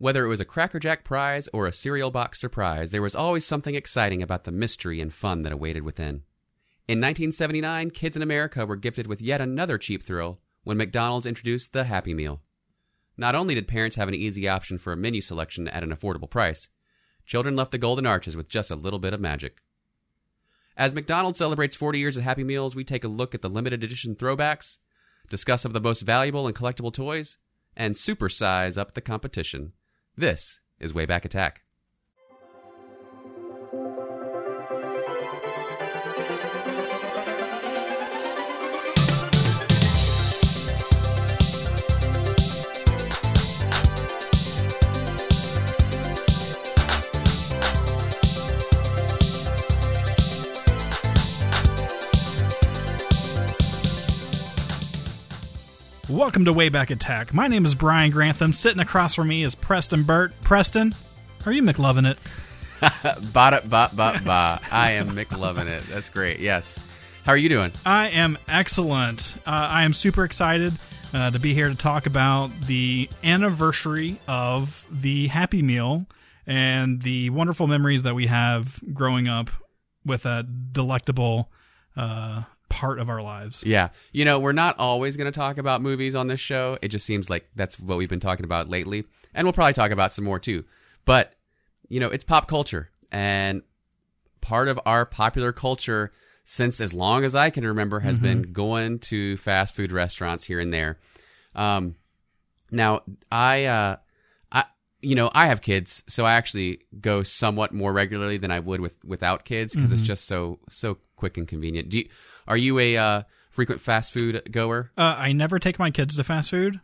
Whether it was a Cracker Jack prize or a cereal box surprise, there was always something exciting about the mystery and fun that awaited within. In 1979, kids in America were gifted with yet another cheap thrill when McDonald's introduced the Happy Meal. Not only did parents have an easy option for a menu selection at an affordable price, children left the golden arches with just a little bit of magic. As McDonald's celebrates 40 years of Happy Meals, we take a look at the limited edition throwbacks, discuss some of the most valuable and collectible toys, and supersize up the competition. This is Wayback Attack. Welcome to Wayback Attack. My name is Brian Grantham. Sitting across from me is Preston Burt. Preston, are you McLovin it? ba ba ba ba. I am McLovin it. That's great. Yes. How are you doing? I am excellent. Uh, I am super excited uh, to be here to talk about the anniversary of the Happy Meal and the wonderful memories that we have growing up with that delectable uh, part of our lives. Yeah. You know, we're not always going to talk about movies on this show. It just seems like that's what we've been talking about lately. And we'll probably talk about some more too. But, you know, it's pop culture. And part of our popular culture since as long as I can remember has been going to fast food restaurants here and there. Um, now, I, uh, I, you know, I have kids, so I actually go somewhat more regularly than I would with without kids because it's just so so quick and convenient. Do you, are you a uh, frequent fast food goer? Uh, I never take my kids to fast food,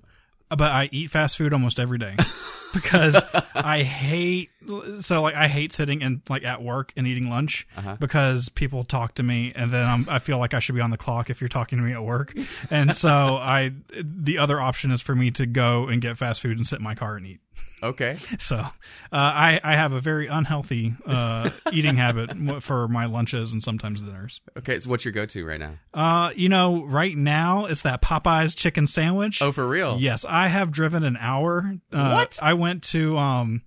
but I eat fast food almost every day because I hate. So like I hate sitting and like at work and eating lunch Uh-huh. because people talk to me and then I'm, I feel like I should be on the clock if you're talking to me at work, and so I the other option is for me to go and get fast food and sit in my car and eat. Okay. So uh, I I have a very unhealthy uh, eating habit for my lunches and sometimes dinners. Okay. So what's your go-to right now? Uh, you know, right now it's that Popeyes chicken sandwich. Oh, for real? Yes, I have driven an hour. Uh, What? I went to um,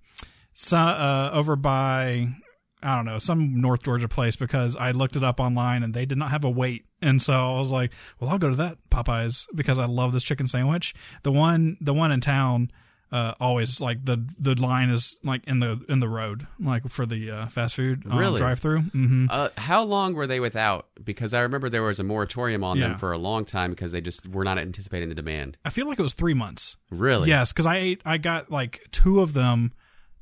so, uh, over by I don't know some North Georgia place because I looked it up online and they did not have a wait, and so I was like, well, I'll go to that Popeyes because I love this chicken sandwich. The one, the one in town. Uh, always like the the line is like in the in the road like for the uh, fast food um, Really? drive through. hmm Uh, how long were they without? Because I remember there was a moratorium on Yeah. them for a long time because they just were not anticipating the demand. I feel like it was three months. Really? Yes, because I ate. I got like two of them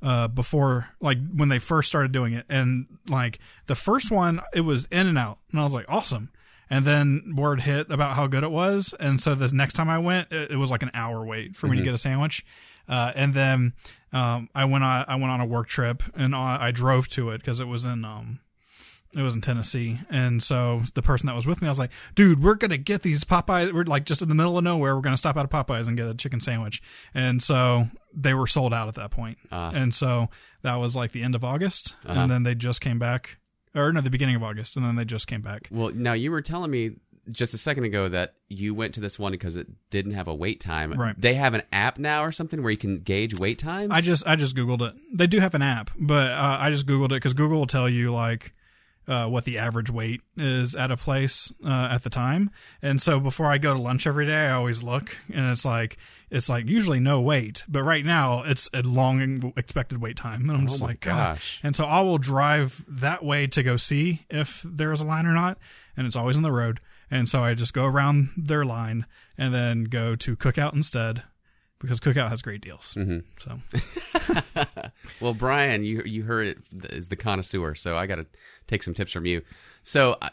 uh, before, like when they first started doing it, and like the first one, it was in and out, and I was like, awesome. And then word hit about how good it was, and so the next time I went, it, it was like an hour wait for me to get a sandwich. Uh, and then um, I went on. I went on a work trip, and I, I drove to it because it was in um, it was in Tennessee, and so the person that was with me, I was like, "Dude, we're gonna get these Popeyes. We're like just in the middle of nowhere. We're gonna stop out of Popeyes and get a chicken sandwich." And so they were sold out at that point, Ah. and so that was like the end of August, Uh-huh. and then they just came back, or no, the beginning of August, and then they just came back. Well, now you were telling me just a second ago that you went to this one because it didn't have a wait time. Right. They have an app now or something where you can gauge wait times. I just I just googled it. They do have an app, but uh, I just googled it because Google will tell you like uh, what the average wait is at a place uh, at the time. And so before I go to lunch every day, I always look, and it's like it's like usually no wait, but right now it's a long expected wait time, and I'm just Oh like, God. gosh. And so I will drive that way to go see if there is a line or not, and it's always on the road. And so I just go around their line and then go to Cookout instead because Cookout has great deals. Mhm. So Well, Brian, you you heard it is the connoisseur, so I got to take some tips from you. So I,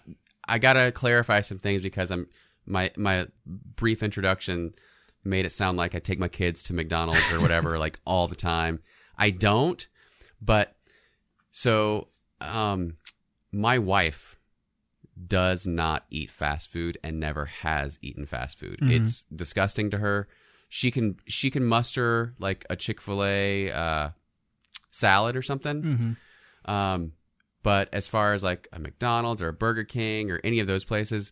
I got to clarify some things because I'm my my brief introduction made it sound like I take my kids to McDonald's or whatever like all the time. I don't, but so um my wife does not eat fast food and never has eaten fast food. It's disgusting to her. She can she can muster like a Chick-fil-A uh salad or something. mhm. Um, but as far as like a McDonald's or a Burger King or any of those places,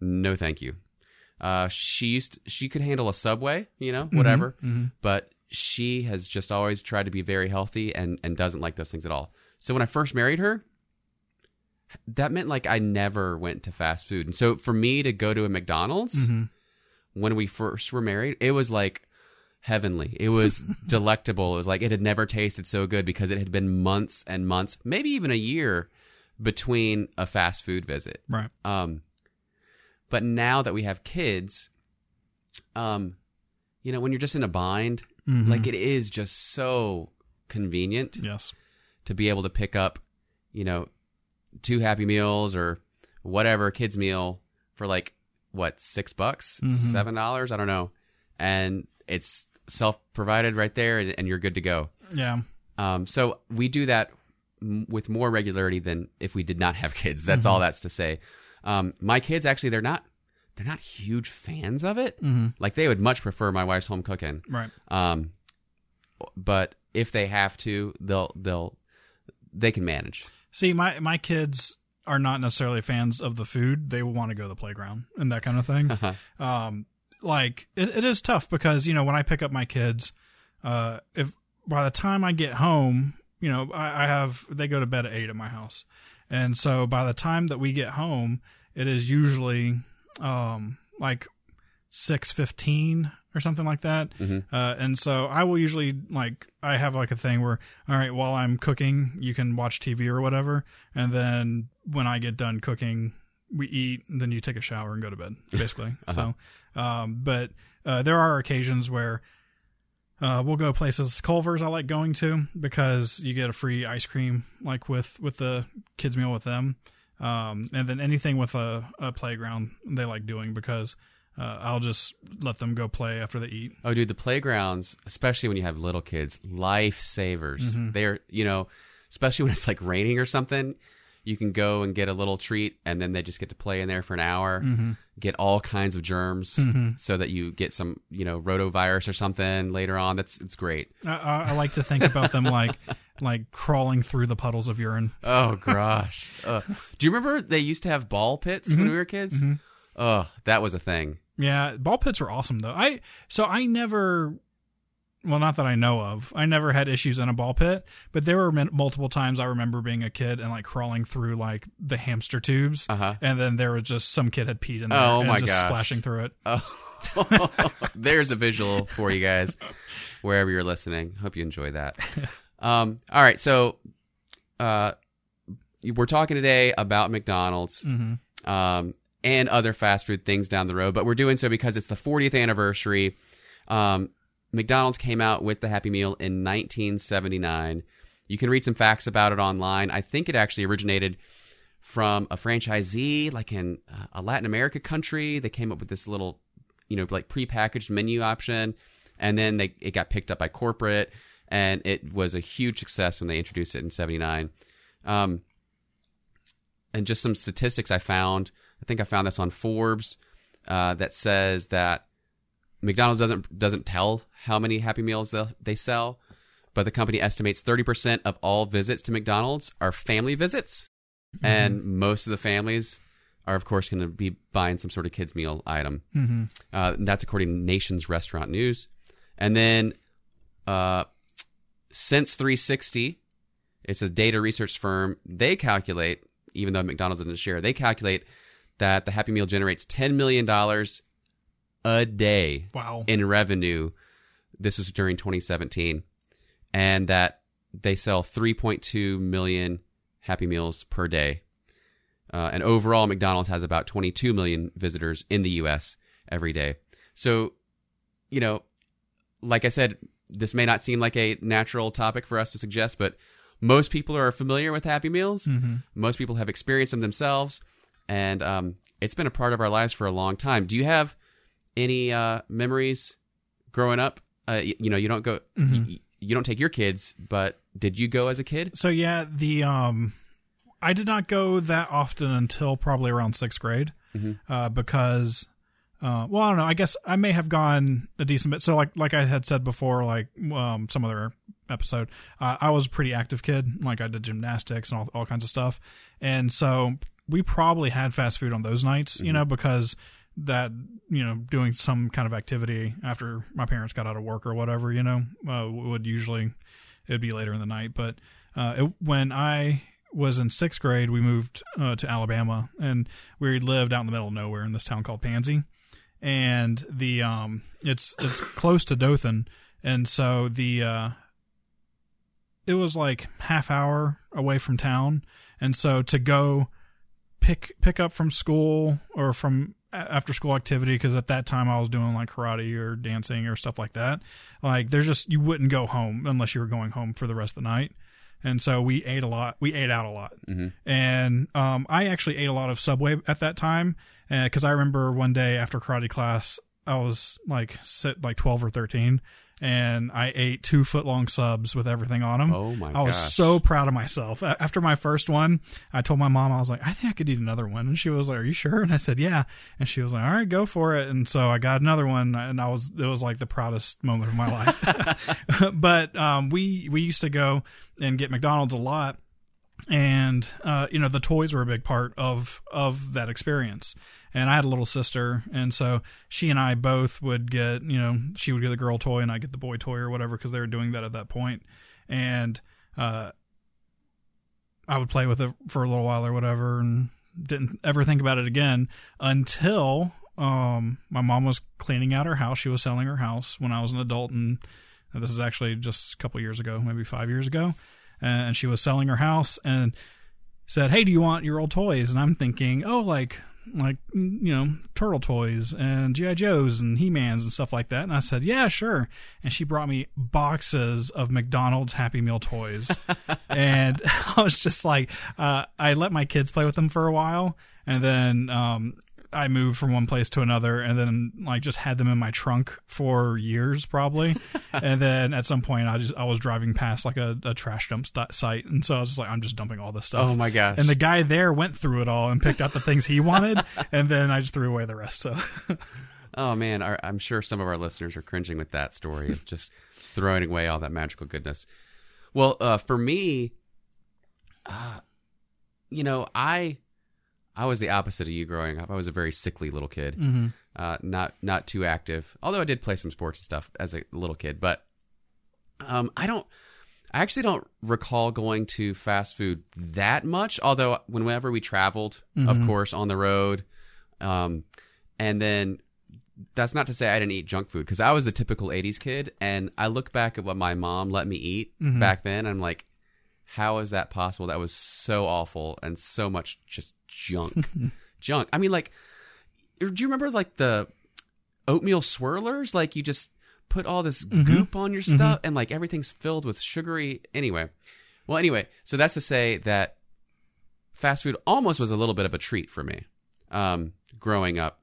no, thank you. Uh, she used she could handle a Subway, you know, whatever, mhm. but she has just always tried to be very healthy and and doesn't like those things at all. So when I first married her, that meant like I never went to fast food. And so for me to go to a McDonald's Mhm. when we first were married, it was like heavenly. It was delectable. It was like it had never tasted so good because it had been months and months, maybe even a year between a fast food visit. Right. Um, but now that we have kids, um, you know, when you're just in a bind, Mhm. like it is just so convenient yes. to be able to pick up, you know, two Happy Meals or whatever kids meal for like what six bucks, Mhm. seven dollars, I don't know, and it's self provided right there, and you're good to go. Yeah. Um, so we do that m- with more regularity than if we did not have kids. That's all that's to say. Um, my kids actually they're not they're not huge fans of it. hmm Like they would much prefer my wife's home cooking. Right. Um, but if they have to, they'll they'll they can manage. See, my my kids are not necessarily fans of the food. They want to go to the playground and that kind of thing. um, like it, it is tough because you know when I pick up my kids, uh, if by the time I get home, you know I, I have they go to bed at eight at my house, and so by the time that we get home, it is usually um like six fifteen or something like that. Mhm. Uh, and so I will usually like I have like a thing where all right while I'm cooking you can watch TV or whatever, and then when I get done cooking we eat and then you take a shower and go to bed basically. So, um, but uh, there are occasions where. Uh, we'll go places. Culver's I like going to because you get a free ice cream, like with with the kids meal with them. Um, and then anything with a, a playground they like doing because uh, I'll just let them go play after they eat. Oh, dude, the playgrounds, especially when you have little kids, lifesavers. They're you know, especially when it's like raining or something. You can go and get a little treat, and then they just get to play in there for an hour, get all kinds of germs, so that you get some, you know, rotavirus or something later on. That's it's great. I, I, I like to think about them like like crawling through the puddles of urine. Oh gosh. uh, do you remember they used to have ball pits when we were kids? Oh, that was a thing. Yeah, ball pits are awesome though. I so I never, well, not that I know of. I never had issues in a ball pit, but there were multiple times I remember being a kid and like crawling through like the hamster tubes, Uh huh. and then there was just some kid had peed in there Oh, and my just gosh. splashing through it. Oh, there's a visual for you guys wherever you're listening. Hope you enjoy that. Um, all right, so uh, we're talking today about McDonald's hmm um, and other fast food things down the road, but we're doing so because it's the 40th anniversary. Um, McDonald's came out with the Happy Meal in 1979. You can read some facts about it online. I think it actually originated from a franchisee, like in uh, a Latin America country. They came up with this little, you know, like prepackaged menu option, and then they it got picked up by corporate, and it was a huge success when they introduced it in '79. Um, and just some statistics I found. I think I found this on Forbes uh, that says that McDonald's doesn't doesn't tell how many Happy Meals they they sell, but the company estimates 30% of all visits to McDonald's are family visits, and most of the families are of course going to be buying some sort of kids meal item. hmm Uh, and that's according to Nation's Restaurant News. And then uh, Sense360, it's a data research firm. They calculate, even though McDonald's didn't share, they calculate that the Happy Meal generates $10 million a day Wow. in revenue. This was during 2017. And that they sell 3.2 million Happy Meals per day. Uh, and overall, McDonald's has about 22 million visitors in the U.S. every day. So, you know, like I said, this may not seem like a natural topic for us to suggest, but most people are familiar with Happy Meals. hmm Most people have experienced them themselves, and um, it's been a part of our lives for a long time. Do you have any uh, memories growing up? Uh, you, you know, you don't go, Mhm. you, you don't take your kids, but did you go as a kid? So yeah, the um, I did not go that often until probably around sixth grade, Mhm. uh, because, uh, well, I don't know. I guess I may have gone a decent bit. So like like I had said before, like um, some other episode, uh, I was a pretty active kid. Like I did gymnastics and all all kinds of stuff, and so we probably had fast food on those nights, you know, because that you know doing some kind of activity after my parents got out of work or whatever you know uh, would usually it'd be later in the night. But uh, it, when i was in sixth grade we moved uh, to alabama and we lived out in the middle of nowhere in this town called Pansey. And the um it's it's close to dothan. And so the uh it was like half hour away from town. And so to go pick pick up from school or from after school activity because at that time I was doing like karate or dancing or stuff like that. Like there's just you wouldn't go home unless you were going home for the rest of the night. And so we ate a lot. We ate out a lot, Mm-hmm. and um, I actually ate a lot of Subway at that time because I remember one day after karate class I was like sit, like twelve or thirteen, and I ate two foot long subs with everything on them. Oh my I was gosh. so proud of myself. After my first one, I told my mom, I was like, I think I could eat another one. And she was like, Are you sure? And I said, Yeah. And she was like, All right, go for it. And so I got another one and I was, it was like the proudest moment of my life. but, um, we, we used to go and get McDonald's a lot. And, uh, you know, the toys were a big part of, of that experience. And I had a little sister. And so she and I both would get, you know, she would get the girl toy and I get the boy toy or whatever because they were doing that at that point. And, uh, I would play with it for a little while or whatever and didn't ever think about it again until um my mom was cleaning out her house. She was selling her house when I was an adult and this is actually just a couple years ago, maybe 5 years ago. And she was selling her house and said, "Hey, do you want your old toys?" And I'm thinking, "Oh, like like you know, turtle toys and GI Joes and He-Mans and stuff like that." And I said, "Yeah, sure." And she brought me boxes of McDonald's Happy Meal toys. and I was just like, uh, I let my kids play with them for a while, and then um, I moved from one place to another, and then like just had them in my trunk for years, probably. and then at some point, I just I was driving past like a, a trash dump st- site, and so I was just like, I'm just dumping all this stuff. Oh my gosh. And the guy there went through it all and picked out the things he wanted, and then I just threw away the rest. So Oh man, our, I'm sure some of our listeners are cringing with that story of just throwing away all that magical goodness. Well, uh, for me, uh, you know, I I was the opposite of you growing up. I was a very sickly little kid, Mhm. uh, not not too active. Although I did play some sports and stuff as a little kid, but um, I don't. I actually don't recall going to fast food that much. Although whenever we traveled, of Mhm. course, on the road, um, and then that's not to say I didn't eat junk food because I was the typical '80s kid, and I look back at what my mom let me eat Mhm. back then. And I'm like, how is that possible? That was so awful and so much just junk, junk. I mean, like, do you remember like the oatmeal swirlers? Like you just put all this Mhm. goop on your stuff, and like everything's filled with sugary. Anyway, well, anyway, so that's to say that fast food almost was a little bit of a treat for me um, growing up.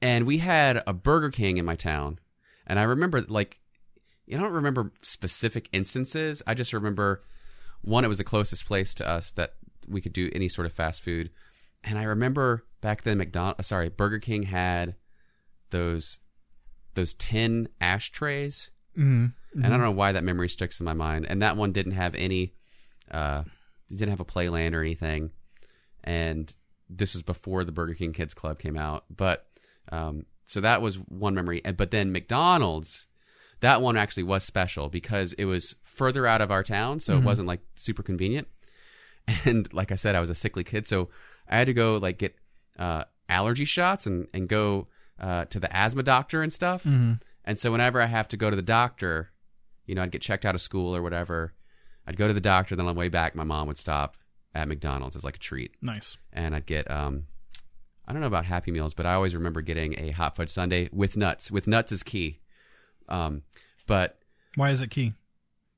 And we had a Burger King in my town, and I remember like I don't remember specific instances. I just remember one. It was the closest place to us that we could do any sort of fast food, and I remember back then McDonald, sorry, Burger King had those those tin ashtrays, Mhm. and I don't know why that memory sticks in my mind. And that one didn't have any, uh, didn't have a playland or anything. And this was before the Burger King Kids Club came out, but um, so that was one memory. And but then McDonald's, that one actually was special because it was further out of our town, so it wasn't like super convenient. And like I said, I was a sickly kid, so I had to go like get uh, allergy shots and and go uh, to the asthma doctor and stuff. Mhm. And so whenever I have to go to the doctor, you know, I'd get checked out of school or whatever. I'd go to the doctor, then on the way back, my mom would stop at McDonald's as like a treat, Nice. and I'd get um, I don't know about Happy Meals, but I always remember getting a hot fudge sundae with nuts. With nuts is key, um, but Why is it key?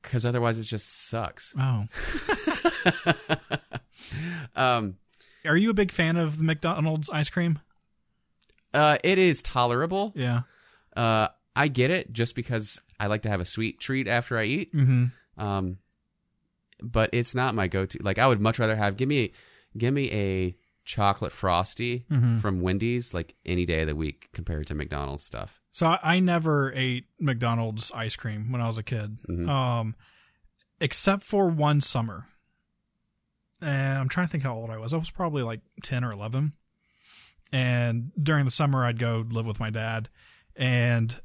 because otherwise it just sucks. Oh, um, are you a big fan of the McDonald's ice cream? uh, it is tolerable. Yeah. Uh, I get it just because I like to have a sweet treat after I eat. Mm-hmm. Um, but it's not my go-to. Like I would much rather have give me give me a chocolate frosty Mhm. from Wendy's like any day of the week compared to McDonald's stuff. So I, I never ate McDonald's ice cream when I was a kid, Mhm. um, except for one summer. And I'm trying to think how old I was. I was probably like ten or eleven, and during the summer I'd go live with my dad, and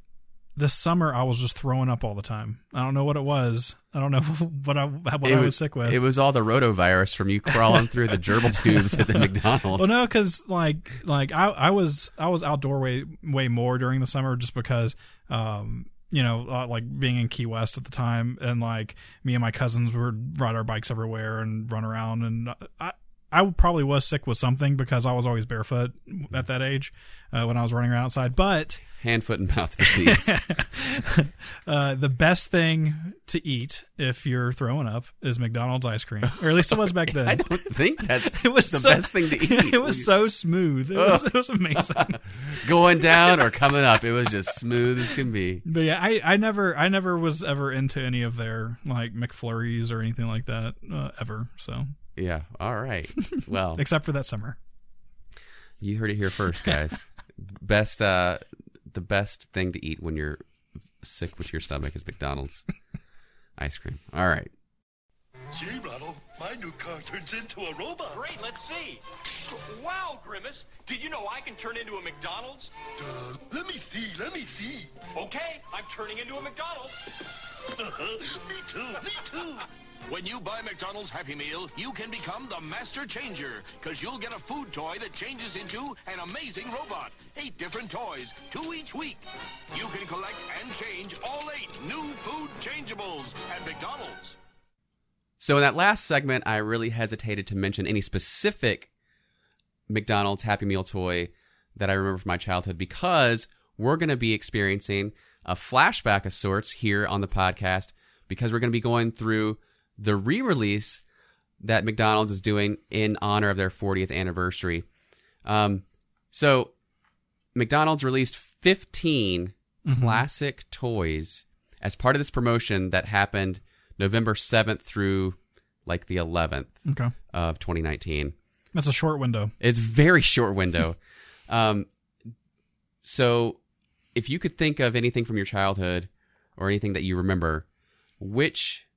this summer I was just throwing up all the time. I don't know what it was. I don't know what I what It I was, sick with. It was all the rotavirus from you crawling through the gerbil tubes at the McDonald's. well, no, because like like I I was I was outdoor way way more during the summer just because um you know uh, like being in Key West at the time and like me and my cousins would ride our bikes everywhere and run around and I. I probably was sick with something because I was always barefoot at that age uh, when I was running around outside. But Hand, foot, and mouth disease. uh, the best thing to eat if you're throwing up is McDonald's ice cream, or at least it was back then. I don't think that's it was the so- best thing to eat. it was so smooth. It was, it was amazing. going down or coming up. It was just smooth as can be. But yeah, I, I never I never was ever into any of their like McFlurries or anything like that uh, ever. So Yeah. All right. Well, except for that summer. you heard it here first, guys. best, uh, the best thing to eat when you're sick with your stomach is McDonald's ice cream. All right. Gee, Ronald, my new car turns into a robot. Great, let's see. Wow, Grimace, did you know I can turn into a McDonald's? Uh, let me see, let me see. Okay, I'm turning into a McDonald's. me too, me too. When you buy McDonald's Happy Meal, you can become the master changer, because you'll get a food toy that changes into an amazing robot. Eight different toys, two each week. You can collect and change all eight new food changeables at McDonald's. So in that last segment, I really hesitated to mention any specific McDonald's Happy Meal toy that I remember from my childhood because we're going to be experiencing a flashback of sorts here on the podcast because we're going to be going through the re-release that McDonald's is doing in honor of their 40th anniversary. Um, so McDonald's released 15 classic toys as part of this promotion that happened November 7th through like the 11th Okay, of 2019. that's a short window. It's very short window. um, so if you could think of anything from your childhood or anything that you remember, which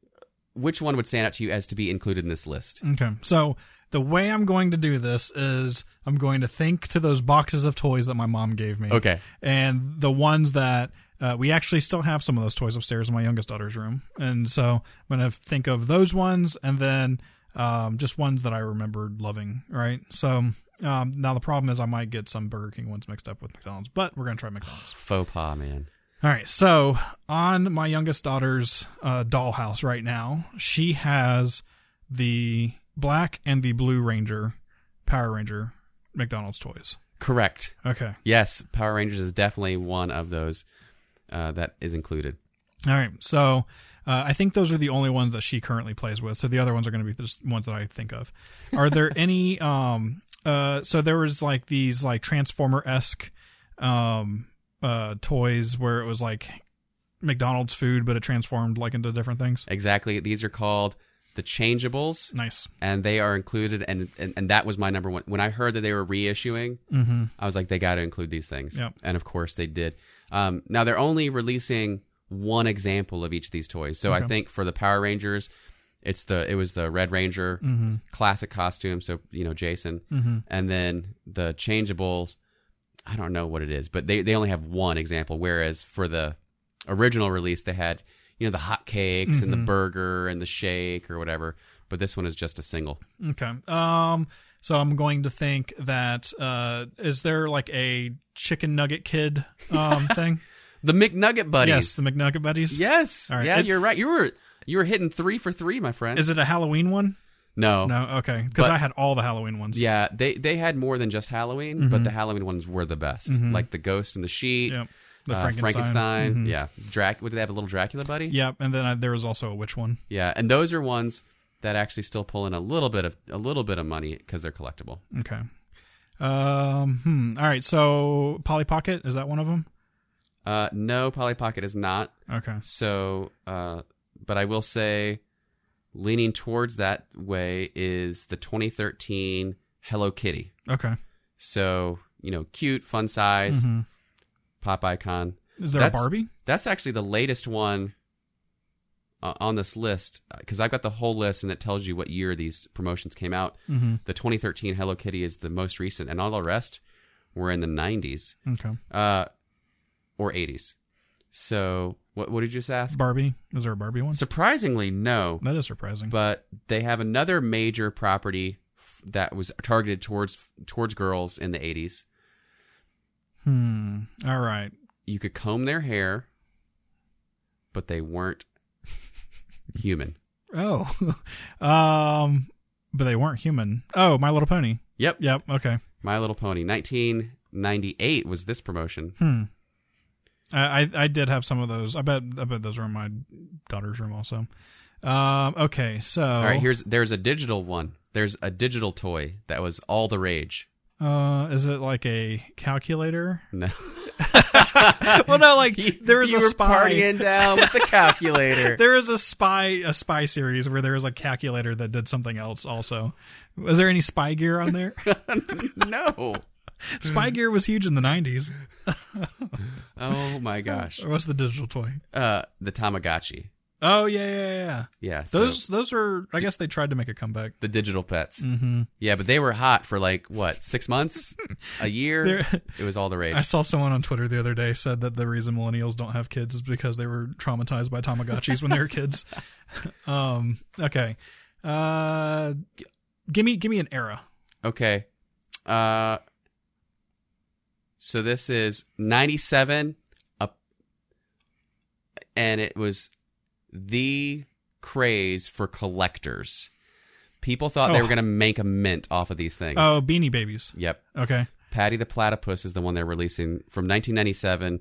which one would stand out to you as to be included in this list? Okay, so the way I'm going to do this is I'm going to think to those boxes of toys that my mom gave me. Okay. and the ones that uh, we actually still have some of those toys upstairs in my youngest daughter's room, and so I'm gonna think of those ones, and then um, just ones that I remembered loving. Right. So um, now the problem is I might get some Burger King ones mixed up with McDonald's, but we're gonna try McDonald's. Faux pas, man. All right. So on my youngest daughter's uh, dollhouse right now, she has the black and the blue Ranger, Power Ranger McDonald's toys. Correct. Okay. Yes, Power Rangers is definitely one of those uh, that is included. All right. So uh, I think those are the only ones that she currently plays with. So the other ones are going to be just ones that I think of. Are there any? Um. Uh. So there was like these like Transformer esque, um, uh, toys where it was like McDonald's food, but it transformed like into different things. Exactly. These are called the changeables. Nice. and they are included and, and and that was my number one when i heard that they were reissuing Mm-hmm. i was like they got to include these things Yep. and of course they did um, now they're only releasing one example of each of these toys so i think for the power rangers it's the it was the red ranger Mm-hmm. classic costume so you know jason and then the changeables i don't know what it is but they, they only have one example whereas for the original release they had you know the hot cakes and the burger and the shake or whatever but this one is just a single Okay. Um. So I'm going to think that uh, is there like a chicken nugget kid um thing? The McNugget buddies. Yes, the McNugget buddies. yes. All right. Yeah, It- you're right. You were you were hitting three for three, my friend. Is it a Halloween one? No. No. Okay. Because I had all the Halloween ones. Yeah, they they had more than just Halloween, but the Halloween ones were the best. Like the ghost and the sheet. Yep. The uh, Frankenstein. Frankenstein. Mhm. Yeah. Drac. What did they have? A little Dracula buddy. Yep. And then I, there was also a witch one. Yeah, and those are ones that actually still pull in a little bit of a little bit of money because they're collectible. Okay. Um. Hmm. All right. So Polly Pocket is that one of them? Uh, no, Polly Pocket is not. Okay. So, uh, but I will say, leaning towards that way is the 2013 Hello Kitty. Okay. So you know, cute, fun size, Mhm. pop icon. Is there That's- a Barbie? That's actually the latest one uh, on this list because I've got the whole list and it tells you what year these promotions came out. Mm-hmm. The 2013 Hello Kitty is the most recent, and all the rest were in the 90s Okay. uh, or 80s. So, what, what did you just ask? Barbie. Is there a Barbie one? Surprisingly, no. That is surprising. But they have another major property f- that was targeted towards towards girls in the 80s. hmm. All right. You could comb their hair, but they weren't human. Oh. um. But they weren't human. Oh, My Little Pony. Yep. Yep. Okay. My Little Pony. 1998 was this promotion. Hmm. I, I did have some of those. I bet I bet those were in my daughter's room also. Um. Okay. So. All right, here's there's a digital one. There's a digital toy that was all the rage. Uh. Is it like a calculator? No. well, no. Like there was you a were spy. partying down with the calculator. There is a spy a spy series where there was a calculator that did something else. Also, was there any spy gear on there? no. spy gear was huge in the nineties. Oh my gosh. Or what's the digital toy? Uh, the Tamagotchi. Oh yeah, yeah, yeah. Yeah. so Those those are. I guess they tried to make a comeback. the digital pets. Mm-hmm. Yeah, but they were hot for like what six months, a year. They're- It was all the rage. I saw someone on Twitter the other day said that the reason millennials don't have kids is because they were traumatized by Tamagotchis when they were kids. Um. Okay. Uh. Give me give me an era. Okay. Uh so this is 97 up and it was the craze for collectors. People thought they Oh. were going to make a mint off of these things. Oh, Beanie Babies. Yep. Okay. Patti the Platypus is the one they're releasing from 1997.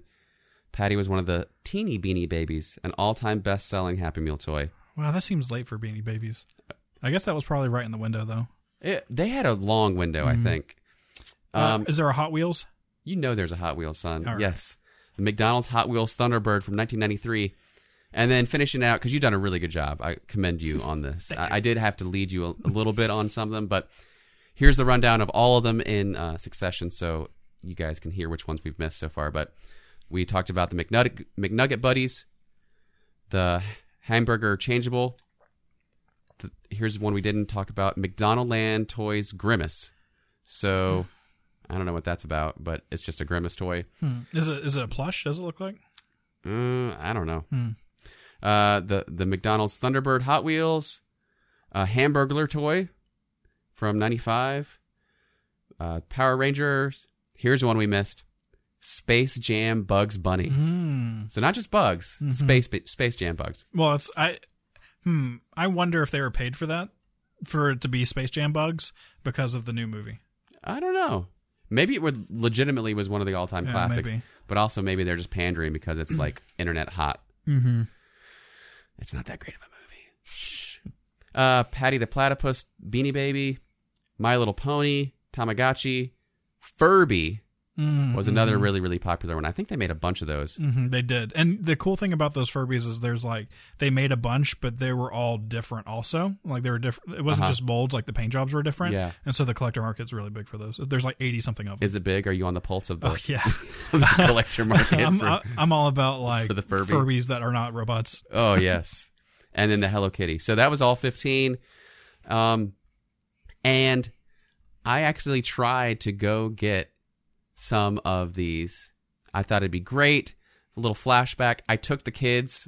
Patti was one of the teeny beanie babies, an all-time best-selling Happy Meal toy. Wow, that seems late for Beanie Babies. I guess that was probably right in the window though. It, they had a long window, I think. Um, uh, is there a Hot Wheels? You know there's a Hot Wheels, son. Right. Yes. The McDonald's Hot Wheels Thunderbird from 1993. And then finishing out, because you've done a really good job. I commend you on this. I, I did have to lead you a, a little bit on some of them, but here's the rundown of all of them in uh, succession so you guys can hear which ones we've missed so far. But we talked about the McNugget, McNugget Buddies, the Hamburger Changeable. The, here's one we didn't talk about McDonald Land Toys Grimace. So I don't know what that's about, but it's just a Grimace toy. Hmm. Is it is it a plush? Does it look like? Uh, I don't know. Hmm. Uh, the the McDonald's Thunderbird Hot Wheels, a Hamburglar toy from '95. Uh, Power Rangers. Here's one we missed: Space Jam Bugs Bunny. Hmm. So not just bugs, space Space Jam bugs. Well, it's I. Hmm. I wonder if they were paid for that, for it to be Space Jam bugs because of the new movie. I don't know. Maybe it would legitimately was one of the all time Yeah, classics, maybe. but also maybe they're just pandering because it's like internet hot. Mm-hmm. It's not that great of a movie. Shh. Uh, Patti the Platypus, Beanie Baby, My Little Pony, Tamagotchi, Furby Mm-hmm. was another really really popular one. I think they made a bunch of those. hmm they did. And the cool thing about those Furbies is there's like they made a bunch, but they were all different. Also, like they were different. It wasn't Uh-huh. just molds; like the paint jobs were different. Yeah. And so the collector market's really big for those. There's like eighty something of them. Is it big? Are you on the pulse of the, oh yeah. the collector market? I'm, for- I'm all about like the Furby. Furbies that are not robots. Oh yes, and then the Hello Kitty. So that was all fifteen, um, and I actually tried to go get some of these. I thought it'd be great. A little flashback. I took the kids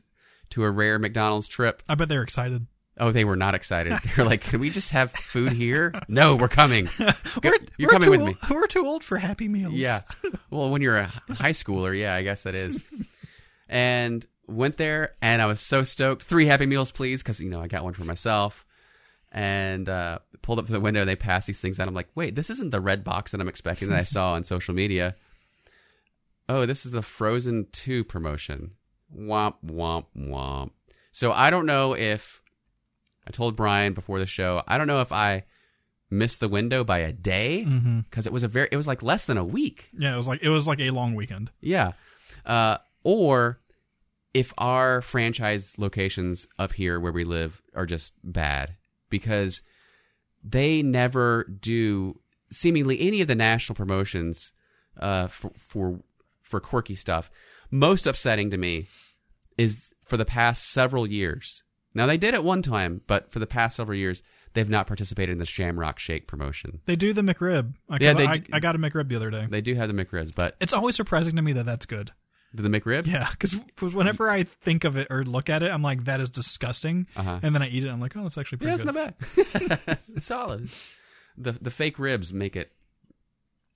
to a rare McDonald's trip. I bet they're excited. Oh, they were not excited. They were like, "Can we just have food here?" no, we're coming. Go- We're, you're we're coming with old, me. We're too old for Happy Meals. Yeah. Well, when you're a high schooler, yeah, I guess that is. And went there, and I was so stoked. Three Happy Meals, please, because you know I got one for myself. And uh, pulled up to the window. and They passed these things out. I'm like, wait, this isn't the red box that I'm expecting that I saw on social media. Oh, this is the Frozen Two promotion. Womp womp womp. So I don't know if I told Brian before the show. I don't know if I missed the window by a day because it was a very it was like less than a week Yeah, it was like it was like a long weekend. yeah uh, or if our franchise locations up here where we live are just bad because they never do seemingly any of the national promotions uh, for, for for quirky stuff most upsetting to me is for the past several years now they did it one time but for the past several years they've not participated in the Shamrock Shake promotion. They do the McRib. Yeah, they I, I got a McRib the other day. They do have the McRibs, but It's always surprising to me that that's good. The McRib, Yeah, because whenever I think of it or look at it, I'm like, that is disgusting. Uh-huh. And then I eat it, I'm like, oh, that's actually pretty yeah, it's good. not bad. solid. The the fake ribs make it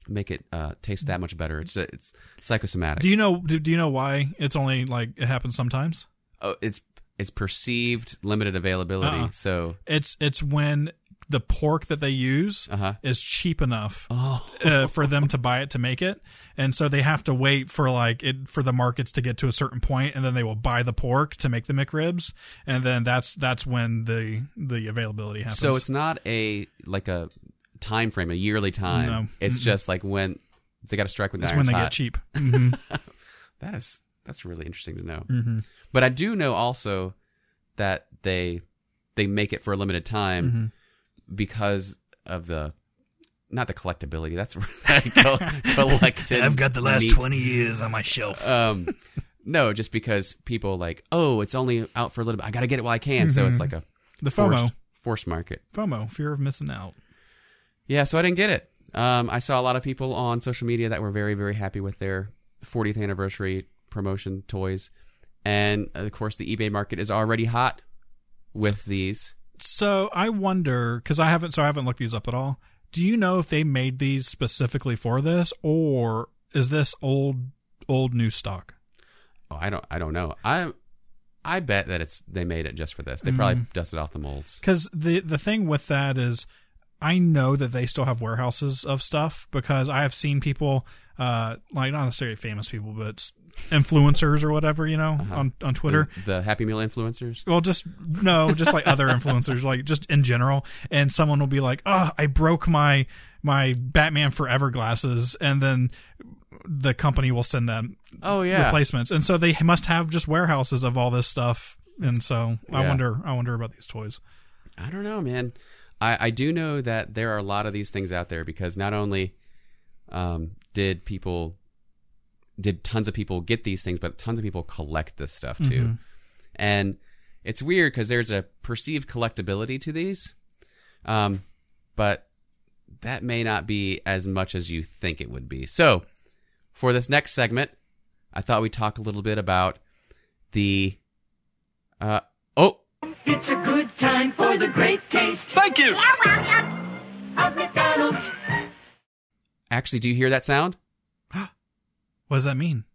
make it uh, taste that much better. It's it's psychosomatic. Do you know? Do, do you know why it's only like it happens sometimes? oh, it's it's perceived limited availability. Uh-uh. So It's it's when the pork that they use uh huh. is cheap enough Oh, uh, for them to buy it to make it, and so they have to wait for like it for the markets to get to a certain point, and then they will buy the pork to make the McRibs, and then that's that's when the the availability happens. so it's not a like a time frame, a yearly time. No. It's just like when they got to strike It's when they hot. get cheap. hmm That is that's really interesting to know. hmm But I do know also that they they make it for a limited time Mm-hmm. Because of the not the collectability. That's co- collected. meat. years on my shelf. Um, no, just because people like, oh, it's only out for a little bit. I got to get it while I can. So it's like a The FOMO, forced, forced market. FOMO, fear of missing out. Yeah, so I didn't get it. Um, I saw a lot of people on social media that were very, very happy with their 40th anniversary promotion toys. And of course, the eBay market is already hot with these. So I wonder because I haven't, so I haven't looked these up at all. Do you know if they made these specifically for this, or is this old, old new stock? Oh, I don't, I don't know. I, I bet that it's they made it just for this. They probably Mm-hmm. dusted off the molds. Because the the thing with that is, I know that they still have warehouses of stuff because I have seen people, uh, like not necessarily famous people, but influencers or whatever, you know, Uh-huh. on on Twitter. The, the Happy Meal influencers. Well, just no, just like other influencers, like just in general. And someone will be like, "Oh, I broke my my Batman Forever glasses," and then the company will send them Oh yeah. replacements, and so they must have just warehouses of all this stuff. And so I wonder, I wonder about these toys. I don't know, man. I, I do know that there are a lot of these things out there because not only um, did people, did tons of people get these things, but tons of people collect this stuff too. And it's weird because there's a perceived collectability to these, um, but that may not be as much as you think it would be. So, for this next segment, I thought we'd talk a little bit about the. Uh, oh, It's a good time for the great taste Thank you. Actually, do you hear that sound? What does that mean?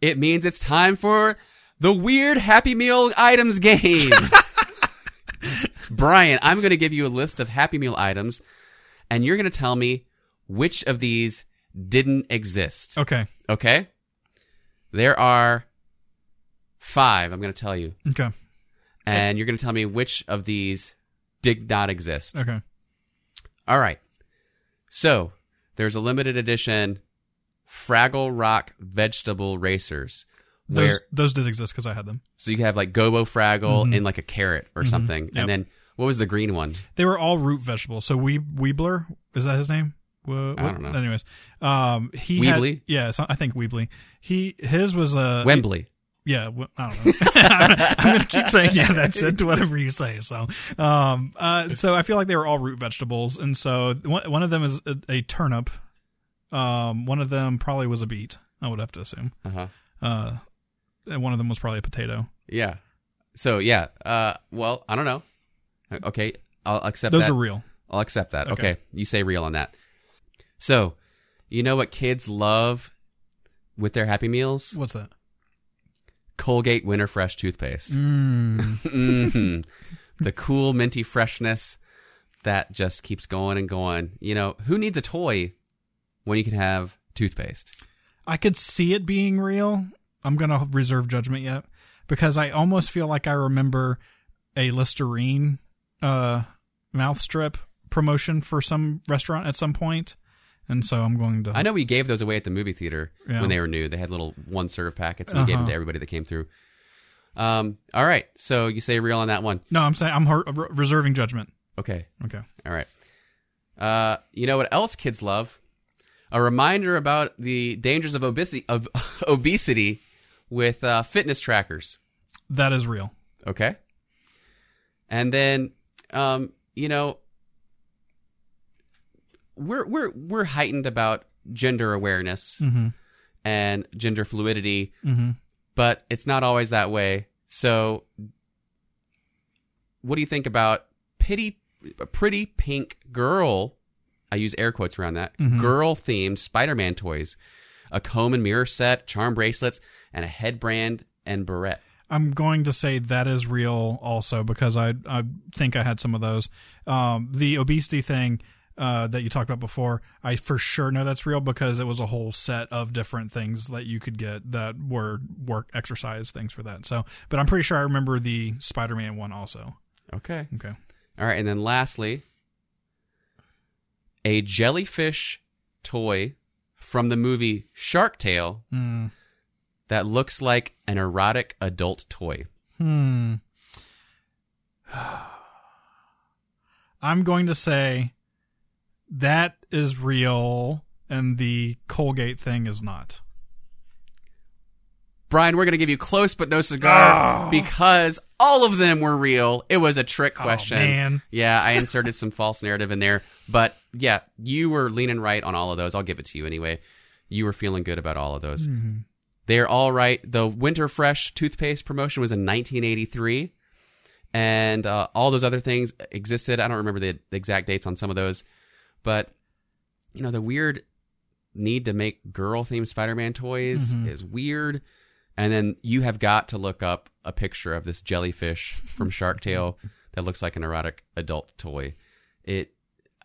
It means it's time for the weird Happy Meal items game. Brian, I'm going to give you a list of Happy Meal items, and you're going to tell me which of these didn't exist. Okay, Okay? There are five, I'm going to tell you. okay, And you're going to tell me which of these did not exist. okay. All right. So, there's a limited edition Fraggle Rock vegetable racers. Those Where those did exist because I had them. So you have like gobo fraggle and like a carrot or something, Yep. and then what was the green one? They were all root vegetables. So Weeb, Weebler is that his name? Wha- I don't know. Anyways, um, he Weebly? Had, yeah, so I think Weebly. He his was a Wembley. Yeah, I don't know. I'm, gonna, I'm gonna keep saying yeah. That's it to whatever you say. So, um, uh, so I feel like they were all root vegetables, and so one, one of them is a, a turnip. Um, one of them probably was a beet. I would have to assume. Uh huh. Uh, and one of them was probably a potato. Yeah. So yeah. Uh. Well, I don't know. Okay, I'll accept Those that. are real. I'll accept that. Okay. Okay. You say real on that. So, you know what kids love with their Happy Meals? What's that? Colgate Winter Fresh toothpaste. Mm. Mhm. the cool minty freshness that just keeps going and going. You know, who needs a toy when you can have toothpaste? I could see it being real. I'm gonna reserve judgment yet because I almost feel like I remember a Listerine uh, mouth strip promotion for some restaurant at some point, and so I'm going to. I know we gave those away at the movie theater Yeah. when they were new. They had little one serve packets, and we gave them Uh-huh. to everybody that came through. Um, all right, so you say real on that one. No, I'm saying I'm her- reserving judgment. Okay, Okay. all right. Uh, you know what else kids love? A reminder about the dangers of obesity of obesity with uh, fitness trackers. That is real. Okay. And then, um, you know, we're we're we're heightened about gender awareness mm-hmm. and gender fluidity, mm-hmm. but it's not always that way. So, what do you think about pity, a pretty pink girl? I use air quotes around that mm-hmm. girl themed Spider-Man toys, a comb and mirror set, charm bracelets, and a headband and barrette. I'm going to say that is real also because I I think I had some of those. Um, the obesity thing uh, that you talked about before, I for sure know that's real because it was a whole set of different things that you could get that were work exercise things for that. So, but I'm pretty sure I remember the Spider-Man one also. Okay. Okay. All right, and then lastly, a jellyfish toy from the movie Shark Tale Hmm. that looks like an erotic adult toy. Hmm. I'm going to say that is real and the Colgate thing is not. Brian, we're going to give you close but no cigar because all of them were real. It was a trick question. man. Yeah, I inserted some false narrative in there, but yeah, you were leaning right on all of those. I'll give it to you anyway. You were feeling good about all of those. They're all right. The Winter Fresh toothpaste promotion was in 1983, and uh, all those other things existed. I don't remember the exact dates on some of those, but you know the weird need to make girl themed Spider-Man toys is weird. And then you have got to look up a picture of this jellyfish from Shark Tale that looks like an erotic adult toy. It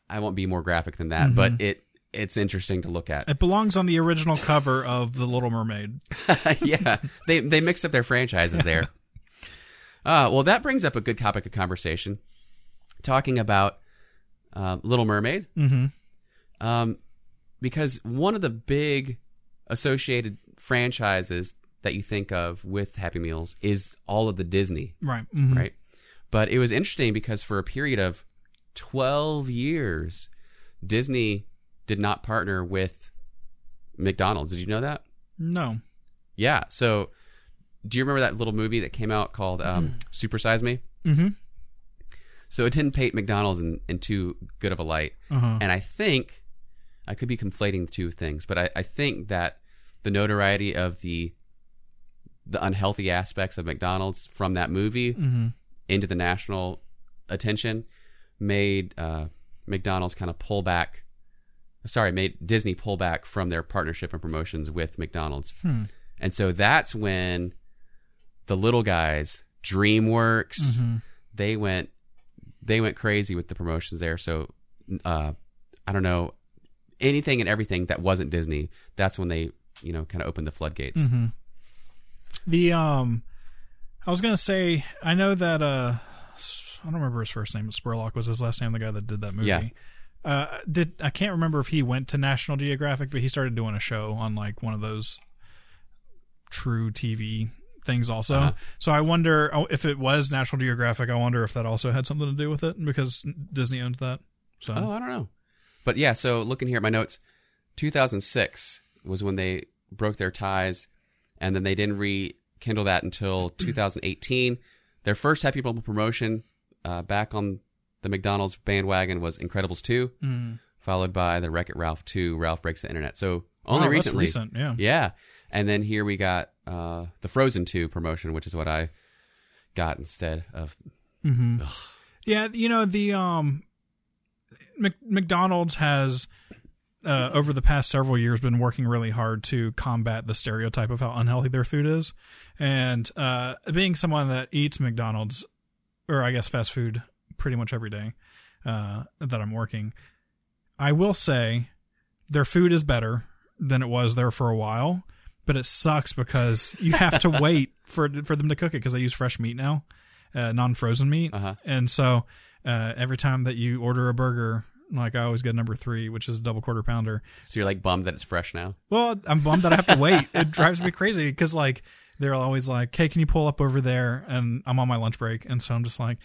I won't be more graphic than that, but it it's interesting to look at. It belongs on the original cover of The Little Mermaid. yeah, they they mixed up their franchises there. Uh, well, that brings up a good topic of conversation, talking about uh, Little Mermaid. Mm-hmm. Um, because one of the big associated franchises that you think of with Happy Meals is all of the Disney, Right. Mhm. right? But it was interesting because for a period of 12 years, Disney did not partner with McDonald's. Did you know that? No. Yeah. So, do you remember that little movie that came out called um, Super Size Me? Mm-hmm. So it didn't paint McDonald's in, in too good of a light. Uh-huh. And I think I could be conflating the two things, but I, I think that the notoriety of the the unhealthy aspects of McDonald's from that movie Mm-hmm. into the national attention made uh, McDonald's kind of pull back. Sorry, made Disney pull back from their partnership and promotions with McDonald's, Hmm. and so that's when the little guys, DreamWorks, Mm-hmm. they went they went crazy with the promotions there. So uh, I don't know anything and everything that wasn't Disney. That's when they you know kind of opened the floodgates. Mm-hmm. The um, I was gonna say I know that uh, I don't remember his first name. but Spurlock was his last name. The guy that did that movie. Yeah. Uh, did I can't remember if he went to National Geographic, but he started doing a show on like one of those true TV things also. Uh-huh. So I wonder oh, if it was National Geographic. I wonder if that also had something to do with it because Disney owns that. So Oh, I don't know. But yeah, so looking here at my notes, 2006 was when they broke their ties, and then they didn't rekindle that until 2018. Their first Happy Bubble promotion uh, back on the McDonald's bandwagon was Incredibles 2, Mm. followed by the Wreck It Ralph 2, Ralph Breaks the Internet. So Wow, only that's recently. recent, yeah. Yeah. And then here we got uh, the Frozen 2 promotion, which is what I got instead of. Yeah, you know the um, Mc- McDonald's has uh, over the past several years been working really hard to combat the stereotype of how unhealthy their food is, and uh, being someone that eats McDonald's or I guess fast food pretty much every day uh, that I'm working, I will say their food is better than it was there for a while, but it sucks because you have to wait for for them to cook it because they use fresh meat now, uh, non-frozen meat, Uh-huh. and so uh, every time that you order a burger, like I always get number three, which is a double quarter pounder. So you're like bummed that it's fresh now? Well, I'm bummed that I have to wait. It drives me crazy because like they're always like, "Hey, can you pull up over there?" And I'm on my lunch break, and so I'm just like,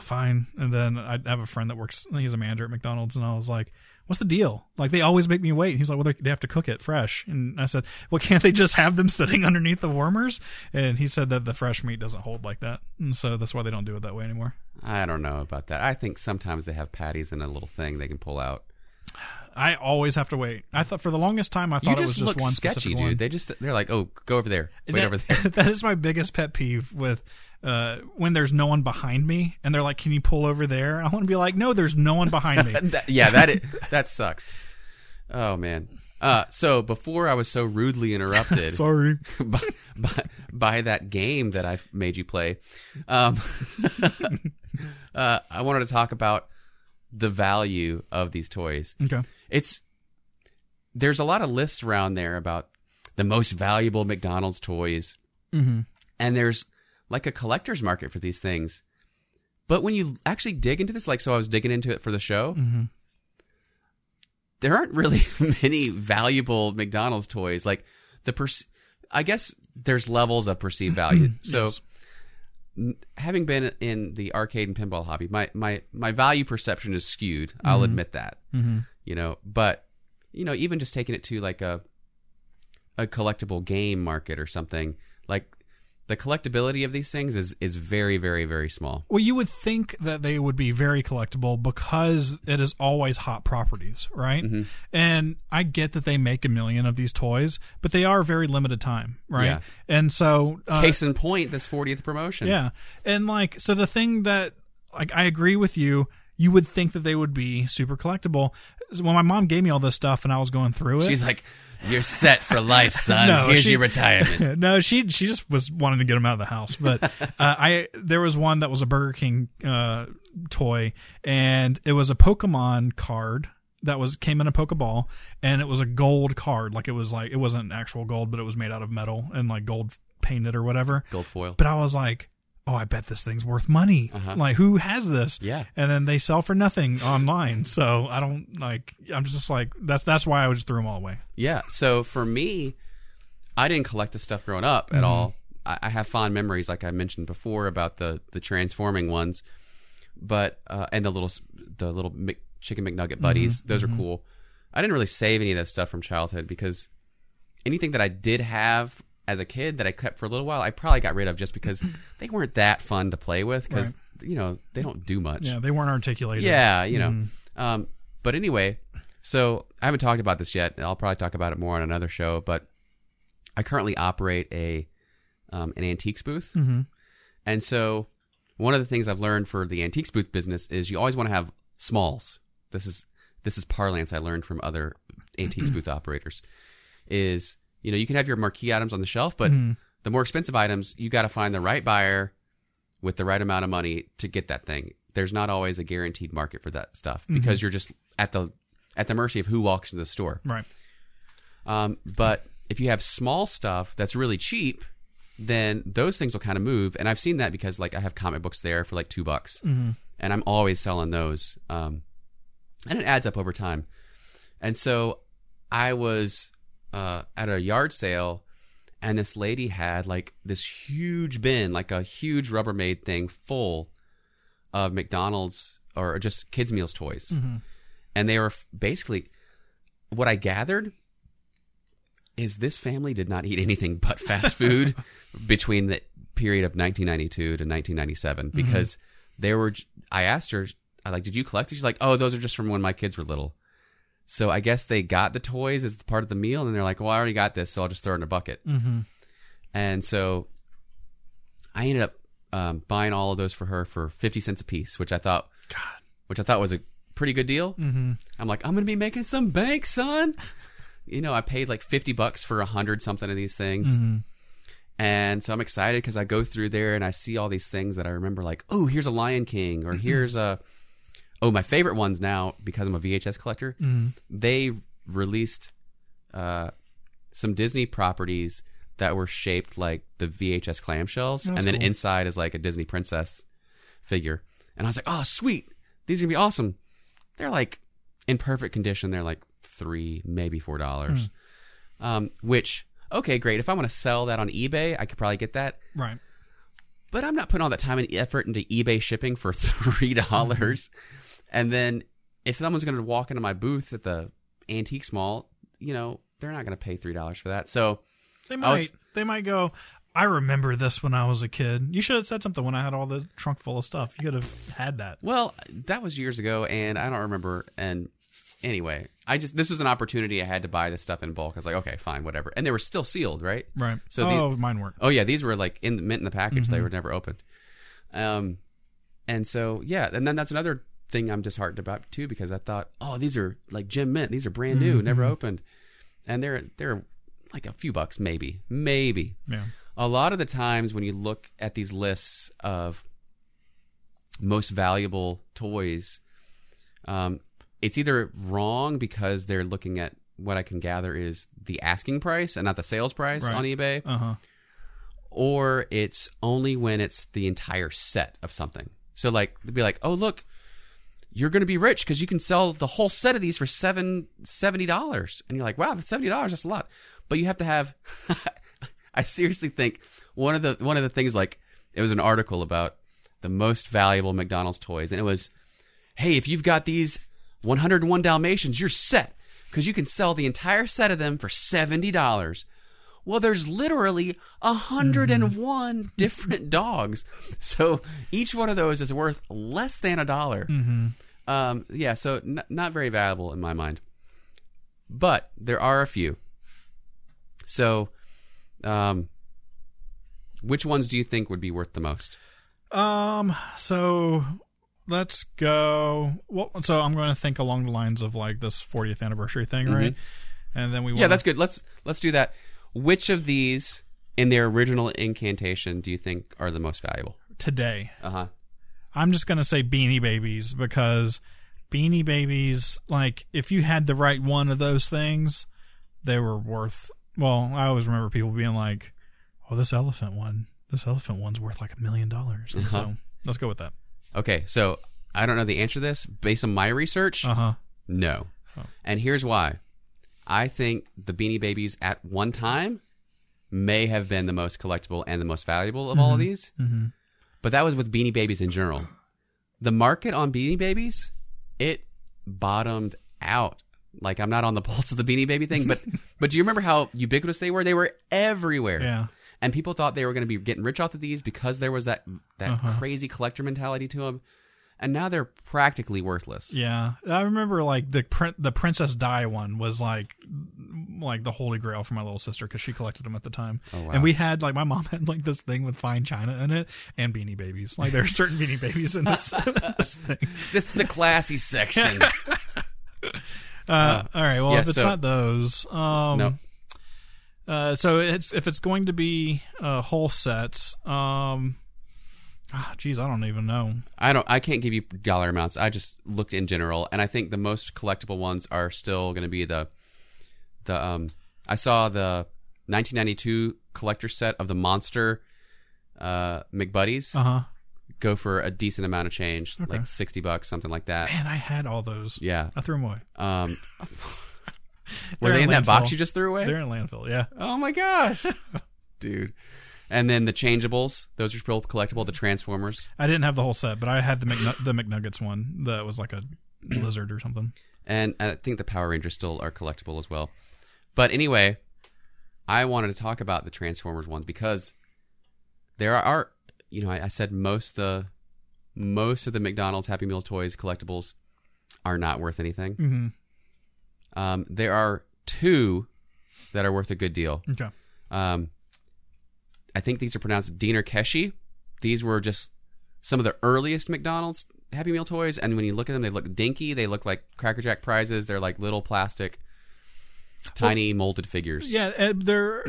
"Fine." And then I have a friend that works; he's a manager at McDonald's, and I was like, "What's the deal?" Like they always make me wait. He's like, "Well, they they have to cook it fresh," and I said, "Well, can't they just have them sitting underneath the warmers?" And he said that the fresh meat doesn't hold like that, and so that's why they don't do it that way anymore. I don't know about that. I think sometimes they have patties in a little thing they can pull out. I always have to wait. I thought for the longest time I thought it was just one sketchy, specific dude. one. They just they're like, oh, go over there, wait that, over there. that is my biggest pet peeve with uh, when there's no one behind me and they're like, "Can you pull over there?" I want to be like, "No, there's no one behind me." That- yeah, that i- that sucks. Oh man. Uh, so before I was so rudely interrupted Sorry. by, by, by that game that I made you play, um, uh, I wanted to talk about the value of these toys. Okay. It's there's a lot of lists around there about the most valuable McDonald's toys, Mhm. and there's like a collector's market for these things. But when you actually dig into this, like so, I was digging into it for the show. Mhm. There aren't really many valuable McDonald's toys. Like the perce- I guess there's levels of perceived value. So Yes. Having been in the arcade and pinball hobby, my my my value perception is skewed. I'll admit that. Mhm. You know, but you know, even just taking it to like a a collectible game market or something, like the collectability of these things is is very very very small. Well, you would think that they would be very collectible because it is always hot properties, right? Mm-hmm. And I get that they make a million of these toys, but they are very limited time, right? Yeah. And so, uh, Case in point, this 40th promotion. yeah, and like, so the thing that, like, I agree with you. You would think that they would be super collectible. When my mom gave me all this stuff and I was going through it, She's like, "You're set for life, son. No, Here's she- your retirement." no, she she just was wanting to get him out of the house. But uh, I there was one that was a Burger King uh, toy, and it was a Pokemon card that was came in a Pokeball, and it was a gold card. Like it was like it wasn't actual gold, but it was made out of metal and like gold painted or whatever. Gold foil. But I was like. Oh, I bet this thing's worth money. Like, who has this? Yeah. and then they sell for nothing online. So I don't like. I'm just like that's that's why I would just threw them all away. Yeah. So for me, I didn't collect the stuff growing up Mm-hmm. at all. I, I have fond memories, like I mentioned before, about the the transforming ones, but uh, and the little the little Mc, chicken McNugget buddies. Mm-hmm. Those are cool. I didn't really save any of that stuff from childhood because anything that I did have as a kid that I kept for a little while, I probably got rid of just because they weren't that fun to play with because you know they don't do much. Yeah, they weren't articulated. Yeah, you know. Mm-hmm. Um, but anyway, so I haven't talked about this yet. I'll probably talk about it more on another show. But I currently operate a um, an antiques booth, Mm-hmm. and so one of the things I've learned for the antiques booth business is you always want to have smalls. This is this is parlance I learned from other antiques booth operators. Is you know you can have your marquee items on the shelf, but the more expensive items you got to find the right buyer with the right amount of money to get that thing. There's not always a guaranteed market for that stuff because you're just at the at the mercy of who walks into the store. Right. Um, but if you have small stuff that's really cheap, then those things will kind of move. And I've seen that because like I have comic books there for like two bucks, and I'm always selling those. Um, and it adds up over time. And so I was uh, at a yard sale, and this lady had like this huge bin, like a huge Rubbermaid thing full of McDonald's or just kids' meals toys, and they were basically what I gathered is this family did not eat anything but fast food between the period of 1992 to 1997 because there were I asked her I like did you collect it? She's like oh those are just from when my kids were little so I guess they got the toys as part of the meal and they're like well I already got this so I'll just throw it in a bucket Mm-hmm. and so I ended up um, buying all of those for her for 50 cents a piece which I thought God. which I thought was a pretty good deal Mm-hmm. I'm like, I'm gonna be making some bank, son. You know, I paid like fifty bucks for a hundred something of these things, Mm-hmm. and so I'm excited because I go through there and I see all these things that I remember, like, oh, here's a Lion King, or here's a, oh, my favorite ones now because I'm a VHS collector. They released uh, some Disney properties that were shaped like the VHS clamshells, and then cool. inside is like a Disney princess figure, and I was like, oh, sweet, these are gonna be awesome they're like in perfect condition. They're like three, maybe four dollars. Um, which okay, great. If I want to sell that on eBay, I could probably get that. Right. But I'm not putting all that time and effort into eBay shipping for three dollars. And then if someone's going to walk into my booth at the antique mall, you know, they're not going to pay three dollars for that. So They might. was- they might go. I remember this when I was a kid. You should have said something when I had all the trunk full of stuff. You could have had that. Well, that was years ago, and I don't remember. And anyway, I just this was an opportunity I had to buy this stuff in bulk. I was like, okay, fine, whatever. And they were still sealed, right? Right. So the- oh, mine weren't. Oh yeah, these were like in the mint in the package. Mm-hmm. They were never opened. Um, and so yeah, and then that's another thing I'm disheartened about too because I thought, oh, these are like gem mint. These are brand new, never Mm-hmm. opened, and they're they're like a few bucks, maybe, maybe. Yeah. A lot of the times when you look at these lists of most valuable toys, um, it's either wrong because they're looking at what I can gather is the asking price and not the sales price Right. on eBay Uh huh. or it's only when it's the entire set of something. So like they'd be like, "Oh, look, you're going to be rich because you can sell the whole set of these for seven seventy dollars," and you're like, "Wow, that's seventy dollars. That's a lot." But you have to have. I seriously think one of the one of the things like it was an article about the most valuable McDonald's toys, and it was, "Hey, if you've got these 101 Dalmatians, you're set because you can sell the entire set of them for seventy dollars." Well, there's literally a hundred and one different dogs, so each one of those is worth less than a dollar. Um, yeah, so n- not very valuable in my mind, but there are a few. So, um, which ones do you think would be worth the most? Um. So let's go. Well, so I'm going to think along the lines of like this 40th anniversary thing, right? And then we Mm-hmm. Yeah, that's good. Let's let's do that. Which of these in their original incantation do you think are the most valuable? today. Uh huh. I'm just going to say Beanie Babies because Beanie Babies, like, if you had the right one of those things, they were worth. Well, I always remember people being like, "Oh, this elephant one, this elephant one's worth like a million dollars." And So let's go with that. Okay, so I don't know the answer to this. Based on my research, Uh huh. no. And here's why. I think the Beanie Babies at one time may have been the most collectible and the most valuable of all of these. Mm-hmm. But that was with Beanie Babies in general. The market on Beanie Babies, it bottomed out. Like I'm not on the pulse of the Beanie Baby thing, but but do you remember how ubiquitous they were? They were everywhere. Yeah. And people thought they were going to be getting rich off of these because there was that that crazy collector mentality to them. And now they're practically worthless. Yeah, I remember like the print, the Princess Di one was like like the holy grail for my little sister because she collected them at the time. Oh, wow. And we had like my mom had like this thing with fine china in it and Beanie Babies. Like there are certain Beanie Babies in this, this thing. This is the classy section. Uh, all right, well yeah, if it's so- not those, um, no. Uh, so it's if it's going to be uh, whole sets, um, ah, geez, I don't even know. I don't. I can't give you dollar amounts. I just looked in general, and I think the most collectible ones are still going to be the the. Um, I saw the 1992 collector set of the monster uh, McBuddies Uh huh. go for a decent amount of change, like 60 bucks, something like that. Man, I had all those. Yeah. I threw them away. Um, were They're they in in that box you just threw away? They're in landfill. Yeah. Oh my gosh, dude! And then the changeables; those are still collectible. The Transformers, I didn't have the whole set, but I had the McNu- the McNuggets one that was like a lizard or something. and I think the Power Rangers still are collectible as well. But anyway, I wanted to talk about the Transformers ones because there are, you know, I, I said most the most of the McDonald's Happy Meals toys collectibles are not worth anything. Mm-hmm. Um, there are two that are worth a good deal. Okay. Um, I think these are pronounced Diener Keshi. These were just some of the earliest McDonald's Happy Meal toys, and when you look at them, they look dinky. They look like Cracker Jack prizes. They're like little plastic, tiny molded figures. Yeah, they're.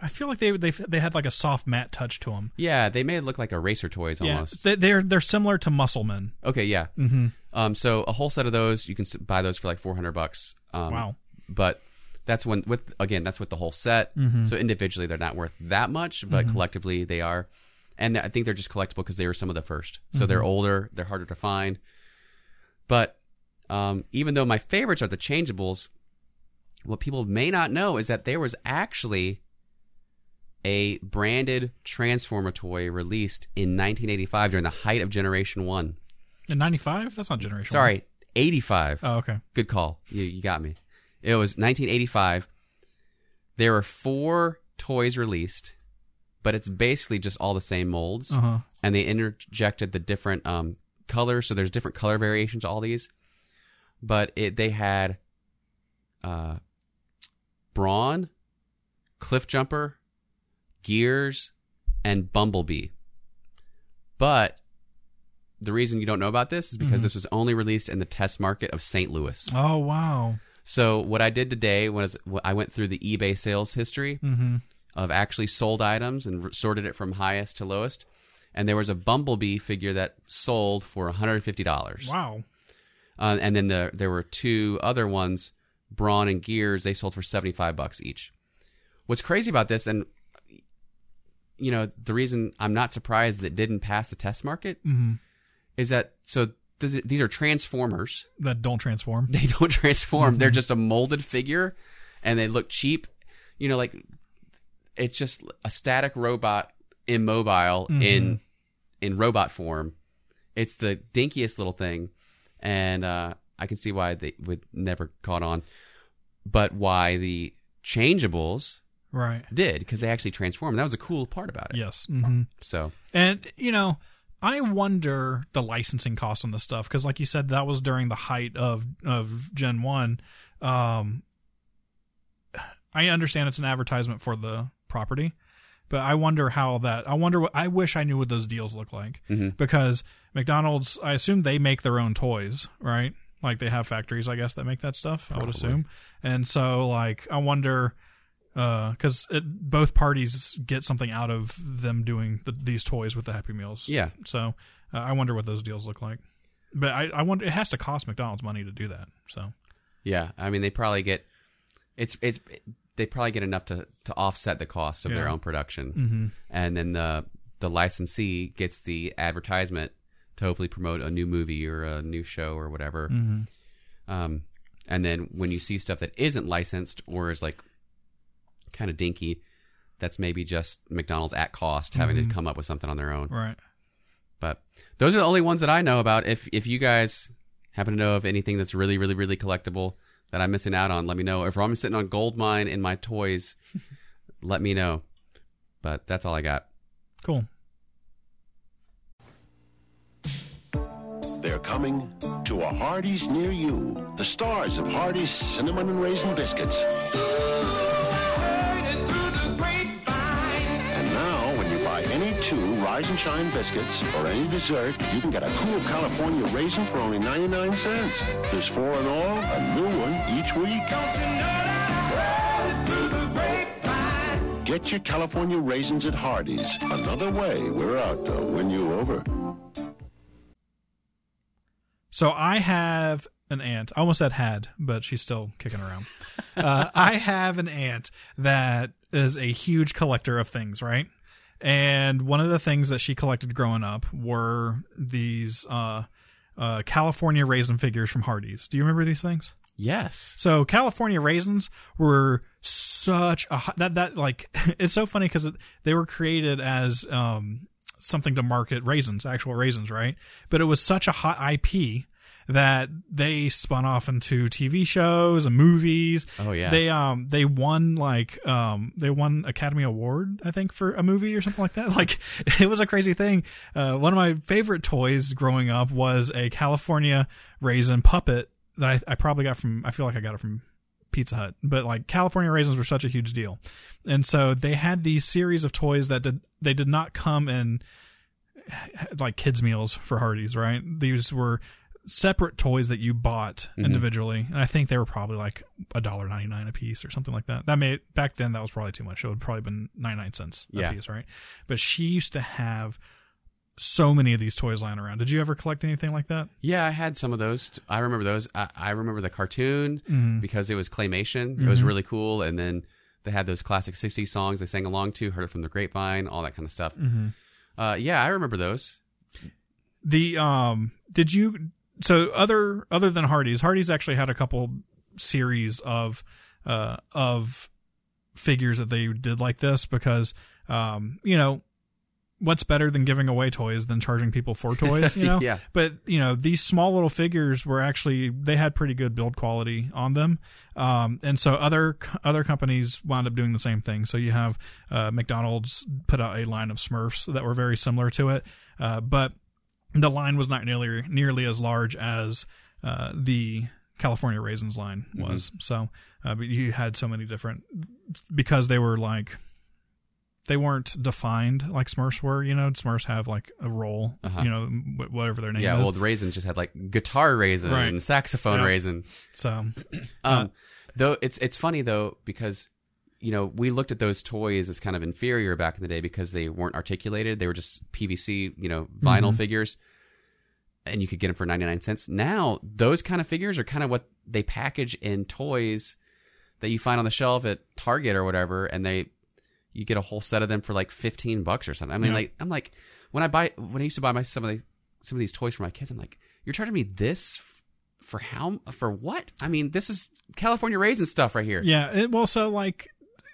I feel like they they they had like a soft matte touch to them. Yeah, they may look like eraser toys Yeah, almost. they, they're they're similar to Musclemen. Okay, yeah. Mm-hmm. Um, so a whole set of those, you can buy those for like four hundred bucks. Um, Wow. But that's when with again, that's with the whole set. Mm-hmm. So individually, they're not worth that much, but collectively, they are. And I think they're just collectible because they were some of the first. So they're Mm-hmm. older, they're harder to find. But um, even though my favorites are the changeables, what people may not know is that there was actually a branded Transformer toy released in 1985 during the height of Generation One. In '95, that's not generation. Sorry, 85. Oh, okay. Good call. You, you got me. It was 1985. There were four toys released, but it's basically just all the same molds. Uh huh. And they interjected the different um, colors. So there's different color variations to all these. but it they had uh, Brawn, Cliff Jumper, Gears, and Bumblebee. But the reason you don't know about this is because this was only released in the test market of St. Louis. Oh wow. So what I did today was I went through the eBay sales history of actually sold items and sorted it from highest to lowest. And there was a Bumblebee figure that sold for $150. Wow. Uh, and then the, there were two other ones, Brawn and Gears. They sold for seventy five bucks each. What's crazy about this, and you know, the reason I'm not surprised that didn't pass the test market is that so these are transformers. That don't transform. They don't transform. They're just a molded figure, and they look cheap. You know, like it's just a static robot immobile in in robot form. It's the dinkiest little thing, and uh, I can see why they would never caught on, but why the changeables Right. did because they actually transformed. That was a cool part about it. Yes. Mm-hmm. So And you know, I wonder the licensing cost on this stuff because, like you said, that was during the height of of Gen One. Um, I understand it's an advertisement for the property, but I wonder how that. I wonder what. I wish I knew what those deals look like because McDonald's. I assume they make their own toys, right? Like they have factories, I guess, that make that stuff. I would assume, and so like I wonder because it both parties get something out of them doing the, these toys with the Happy Meals. yeah, So uh, I wonder what those deals look like. But I, I wonder it has to cost McDonald's money to do that. So yeah. I mean, they probably get it's it's they probably get enough to to offset the cost of their own production, and then the the licensee gets the advertisement to hopefully promote a new movie or a new show or whatever. Um, and then when you see stuff that isn't licensed or is like kind of dinky, that's maybe just McDonald's at cost having to mm-hmm. come up with something on their own. right. But those are the only ones that I know about. If if you guys happen to know of anything that's really, really, really collectible that I'm missing out on, let me know. If I'm sitting on gold mine in my toys, let me know. But that's all I got. Cool. They're coming to a Hardee's near you. The stars of Hardee's Cinnamon and Raisin Biscuits. Rise and Shine biscuits or any dessert, you can get a cool California raisin for only 99 cents. There's four in all, a new one each week. Get your California raisins at Hardee's. Another way we're out to win you over. So I have an aunt. I almost said had, but she's still kicking around. uh, I have an aunt that is a huge collector of things, right? And one of the things that she collected growing up were these uh, uh, California raisin figures from Hardee's. Do you remember these things? Yes. So California raisins were such a hot, that that like it's so funny because they were created as um something to market raisins, actual raisins, right? But it was such a hot IP that they spun off into TV shows and movies. Oh, yeah. They um they won like um they won Academy Award I think for a movie or something like that. Like it was a crazy thing. Uh, one of my favorite toys growing up was a California raisin puppet that I, I probably got from I feel like I got it from Pizza Hut. But like California raisins were such a huge deal. And so they had these series of toys that did they did not come in like kids meals for Hardee's, right? These were separate toys that you bought individually. And I think they were probably like a dollar ninety nine a piece or something like that. That made back then that was probably too much. It would probably been ninety nine cents a Yeah. piece, right? But she used to have so many of these toys lying around. Did you ever collect anything like that? Yeah, I had some of those. I remember those. I, I remember the cartoon Mm-hmm. because it was claymation. It was really cool. And then they had those classic 60s songs they sang along to, heard it from the grapevine, all that kind of stuff. Mm-hmm. Uh, yeah, I remember those. The um did you so other other than Hardee's, Hardee's actually had a couple series of uh of figures that they did like this because um you know what's better than giving away toys than charging people for toys, you know? Yeah. But, you know, these small little figures were actually they had pretty good build quality on them. Um and so other other companies wound up doing the same thing. So you have uh McDonald's put out a line of Smurfs that were very similar to it. Uh but the line was not nearly nearly as large as uh, the California Raisins line Mm-hmm. was. So, uh, but you had so many different because they were like they weren't defined like Smurfs were. You know, Smurfs have like a role. Uh-huh. You know, wh- whatever their name Yeah, is. well, the raisins just had like guitar raisin Right. saxophone Yeah. raisin. so Um, though it's it's funny though because you know we looked at those toys as kind of inferior back in the day because they weren't articulated; they were just PVC, you know, vinyl mm-hmm. figures, and you could get them for ninety nine cents. Now those kind of figures are kind of what they package in toys that you find on the shelf at Target or whatever, and they you get a whole set of them for like fifteen bucks or something. I mean, Yeah. like I'm like when I buy when I used to buy my some of the some of these toys for my kids, I'm like, you're charging me this for how for what? I mean, this is California raisin stuff right here. yeah, it, well, so like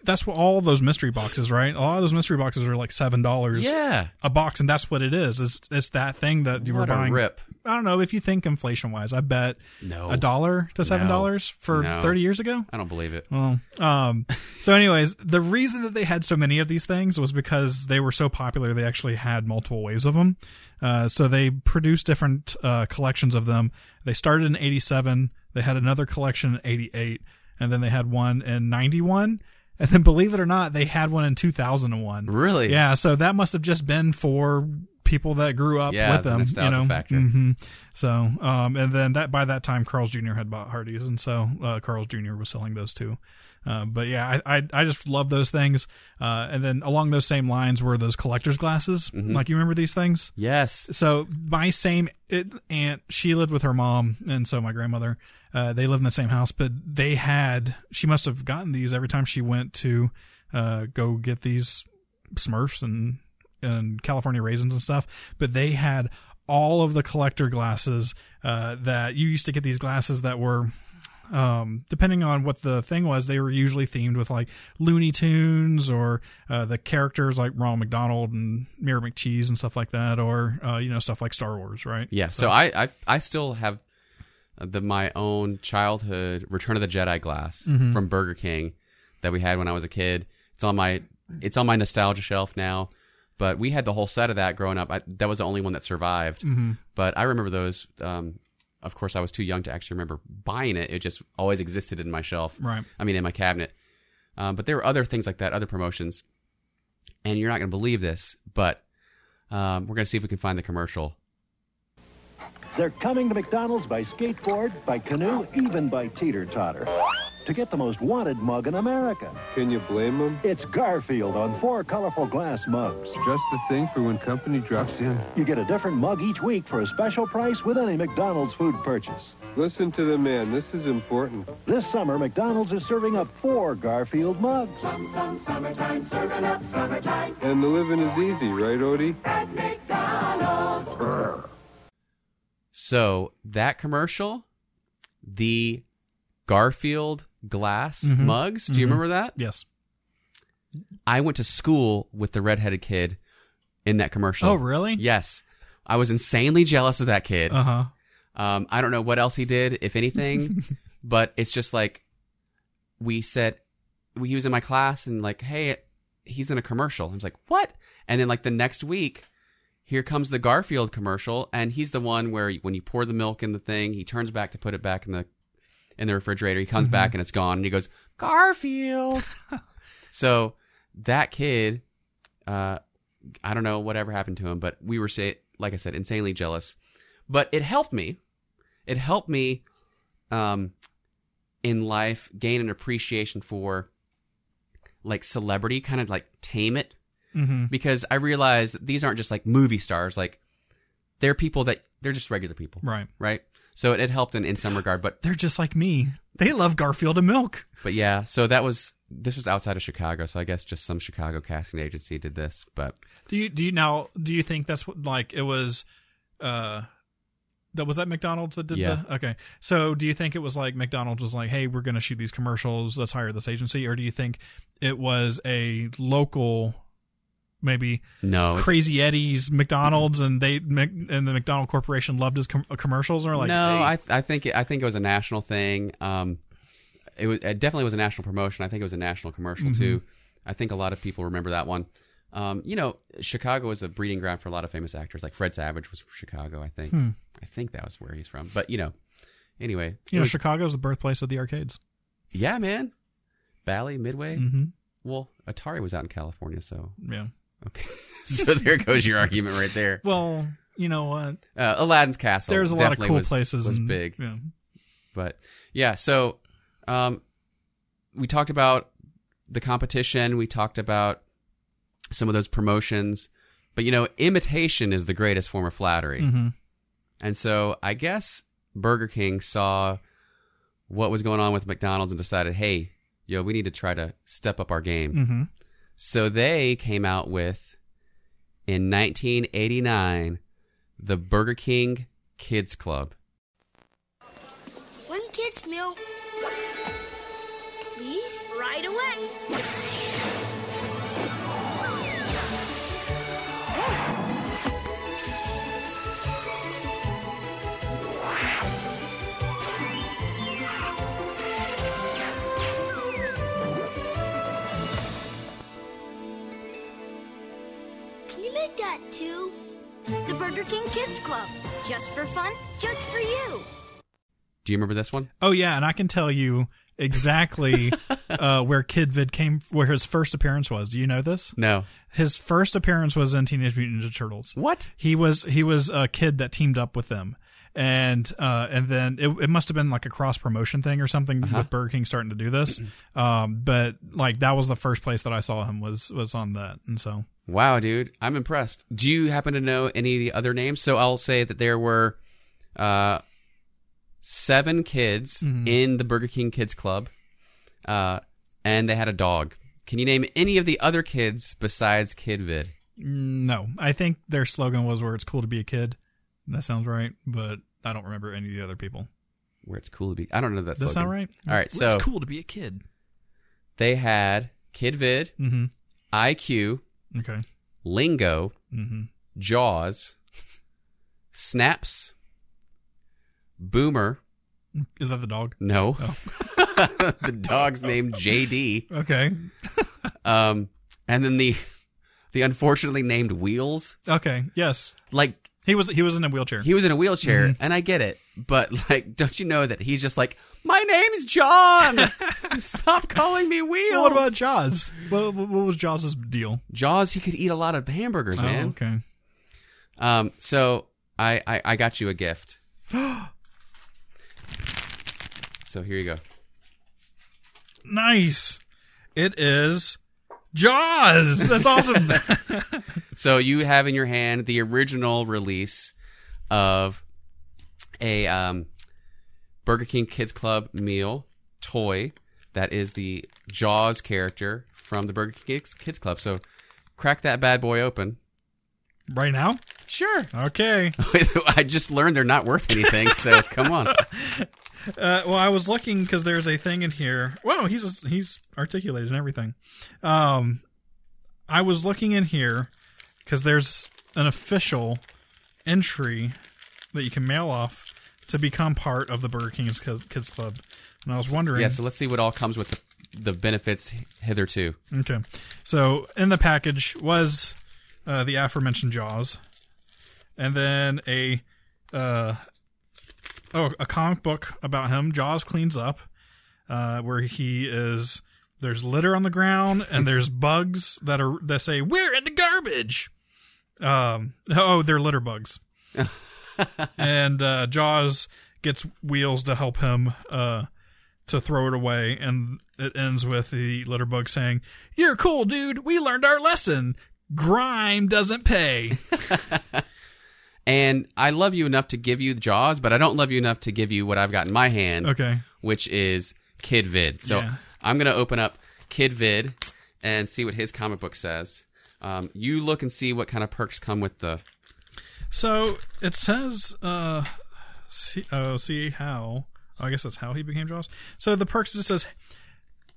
that's what all those mystery boxes, right? A lot of those mystery boxes are like seven dollars Yeah. a box, and that's what it is. It's it's that thing that you What were buying. rip. I don't know if you think inflation wise. I bet No. a dollar to seven dollars for No. thirty years ago. I don't believe it. Well, um, so anyways, the reason that they had so many of these things was because they were so popular. They actually had multiple waves of them. Uh, so they produced different uh, collections of them. They started in '87. They had another collection in '88, and then they had one in '91. And then, believe it or not, they had one in 2001. Really? Yeah. So that must have just been for people that grew up Yeah, with them. you know? factor. hmm So, um, and then that by that time, Carl's Jr. had bought Hardee's, and so uh, Carl's Jr. was selling those too. Uh, but yeah, I, I I just love those things. Uh, and then along those same lines were those collector's glasses. Mm-hmm. Like you remember these things? Yes. So my same it, aunt, she lived with her mom, and so my grandmother. Uh, they lived in the same house, but they had. She must have gotten these every time she went to uh, go get these Smurfs and and California raisins and stuff. But they had all of the collector glasses uh, that you used to get these glasses that were um, depending on what the thing was, they were usually themed with like Looney Tunes or uh, the characters like Ronald McDonald and Mayor McCheese and stuff like that, or uh, you know stuff like Star Wars, right? Yeah. So I, I I still have the my own childhood Return of the Jedi glass Mm-hmm. from Burger King that we had when I was a kid. It's on my it's on my nostalgia shelf now. But we had the whole set of that growing up. I, that was the only one that survived. Mm-hmm. But I remember those. Um, of course, I was too young to actually remember buying it. It just always existed in my shelf. Right. I mean, in my cabinet. Um, but there were other things like that, other promotions. And you're not going to believe this, but um, we're going to see if we can find the commercial. They're coming to McDonald's by skateboard, by canoe, even by teeter totter. To get the most wanted mug in America. Can you blame them? It's Garfield on four colorful glass mugs. Just the thing for when company drops in. You get a different mug each week for a special price with any McDonald's food purchase. Listen to the man. This is important. This summer, McDonald's is serving up four Garfield mugs. Some, some summertime, serving up summertime And the living is easy, right, Odie? at McDonald's. So that commercial, the Garfield glass Mm-hmm. mugs. Do you remember that? Yes. I went to school with the redheaded kid in that commercial. Oh, really? Yes. I was insanely jealous of that kid. Uh huh. Um, I don't know what else he did, if anything, but it's just like we said he was in my class and like, hey, he's in a commercial. I was like, what? And then like the next week, here comes the Garfield commercial, and he's the one where when you pour the milk in the thing, he turns back to put it back in the in the refrigerator. He comes back and it's gone, and he goes Garfield. so that kid, uh, I don't know whatever happened to him, but we were say like I said, insanely jealous. But it helped me. It helped me, um, in life gain an appreciation for like celebrity, kind of like tame it Mm-hmm. because I realized that these aren't just like movie stars. Like they're people that they're just regular people, Right. right? So it, it helped in, in some regard, but They're just like me. They love Garfield and milk. but yeah. So that was this was outside of Chicago, so I guess just some Chicago casting agency did this. But Do you do you now do you think that's what like it was uh that was that McDonald's that did Yeah. the okay. So do you think it was like McDonald's was like, Hey, we're gonna shoot these commercials, let's hire this agency, or do you think it was a local maybe no, Crazy Eddie's McDonald's and they and the McDonald Corporation loved his com- commercials or like no, hey, I I think it, I think it was a national thing. Um, it was it definitely was a national promotion. I think it was a national commercial too. I think a lot of people remember that one. Um, you know, Chicago is a breeding ground for a lot of famous actors. Like Fred Savage was from Chicago, I think. I think that was where he's from. But you know, Anyway, You know, was- Chicago's the birthplace of the arcades. yeah, man. Bally, Midway. Mm-hmm. Well, Atari was out in California, so Yeah. Okay. so there goes your argument right there. Well, you know what? Uh, Aladdin's Castle. There's a lot of cool was, places. Was and, big, Yeah. but yeah. So, um, we talked about the competition. We talked about some of those promotions, but you know, imitation is the greatest form of flattery. hmm And so I guess Burger King saw what was going on with McDonald's and decided, hey, yo, we need to try to step up our game. hmm So they came out with, in 1989, the Burger King Kids Club. One kid's meal. Please? Right away. Make that too? The Burger King Kids Club. Just for fun, just for you. Do you remember this one? Oh yeah, and I can tell you exactly uh, where Kid Vid came, where his first appearance was. Do you know this? No. His first appearance was in Teenage Mutant Ninja Turtles. What? He was he was a kid that teamed up with them, and uh, and then it, it must have been like a cross promotion thing or something with Burger King starting to do this. Um, but like that was the first place that I saw him was was on that, and so Wow, dude. I'm impressed. Do you happen to know any of the other names? So I'll say that there were uh, seven kids Mhm. in the Burger King Kids Club, uh, and they had a dog. Can you name any of the other kids besides Kid Vid? no, I think their slogan was "Where it's cool to be a kid." That sounds right, but I don't remember any of the other people. Where it's cool to be. I don't know that. Does that sound right? All right, Where so it's cool to be a kid. they had Kid Vid, Mm-hmm. IQ, Okay. Lingo, Mm-hmm. Jaws, Snaps, Boomer. Is that the dog? No, Oh. the dog's named JD. Okay. Um, and then the the unfortunately named Wheels. Okay. Yes. Like He was he was in a wheelchair. he was in a wheelchair, Mhm. and I get it, but like, don't you know that he's just like, my name's John. Stop calling me Wheels. Well, what about Jaws? What, what was Jaws' deal? Jaws? He could eat a lot of hamburgers, man. Oh, okay. Um, so I, I I got you a gift. so here you go. Nice. It is Jaws. That's awesome. So you have in your hand the original release of a um, Burger King Kids Club meal toy that is the Jaws character from the Burger King Kids- Kids Club. So crack that bad boy open. Right now? Sure. Okay. I just learned they're not worth anything, so come on. Uh, well, I was looking because there's a thing in here. Wow, he's he's articulated and everything. Um, I was looking in here because there's an official entry that you can mail off to become part of the Burger King's Kids Club, and I was wondering. Yeah, so let's see what all comes with the, the benefits hitherto. Okay. So in the package was uh, the aforementioned Jaws, and then a uh, oh a comic book about him. Jaws cleans up, uh, where he is. There's litter on the ground, and there's bugs that are that say "We're in the garbage." Um. Oh, they're litter bugs. and uh, Jaws gets wheels to help him uh, to throw it away, and it ends with the litter bug saying, "You're cool, dude. We learned our lesson. Grime doesn't pay." And I love you enough to give you Jaws, but I don't love you enough to give you what I've got in my hand, Okay. which is Kid Vid. So Yeah. I'm going to open up Kid Vid and see what his comic book says. Um, you look and see what kind of perks come with the. So it says, uh, see, oh, see how. I guess that's how he became Jaws. So the perks just says,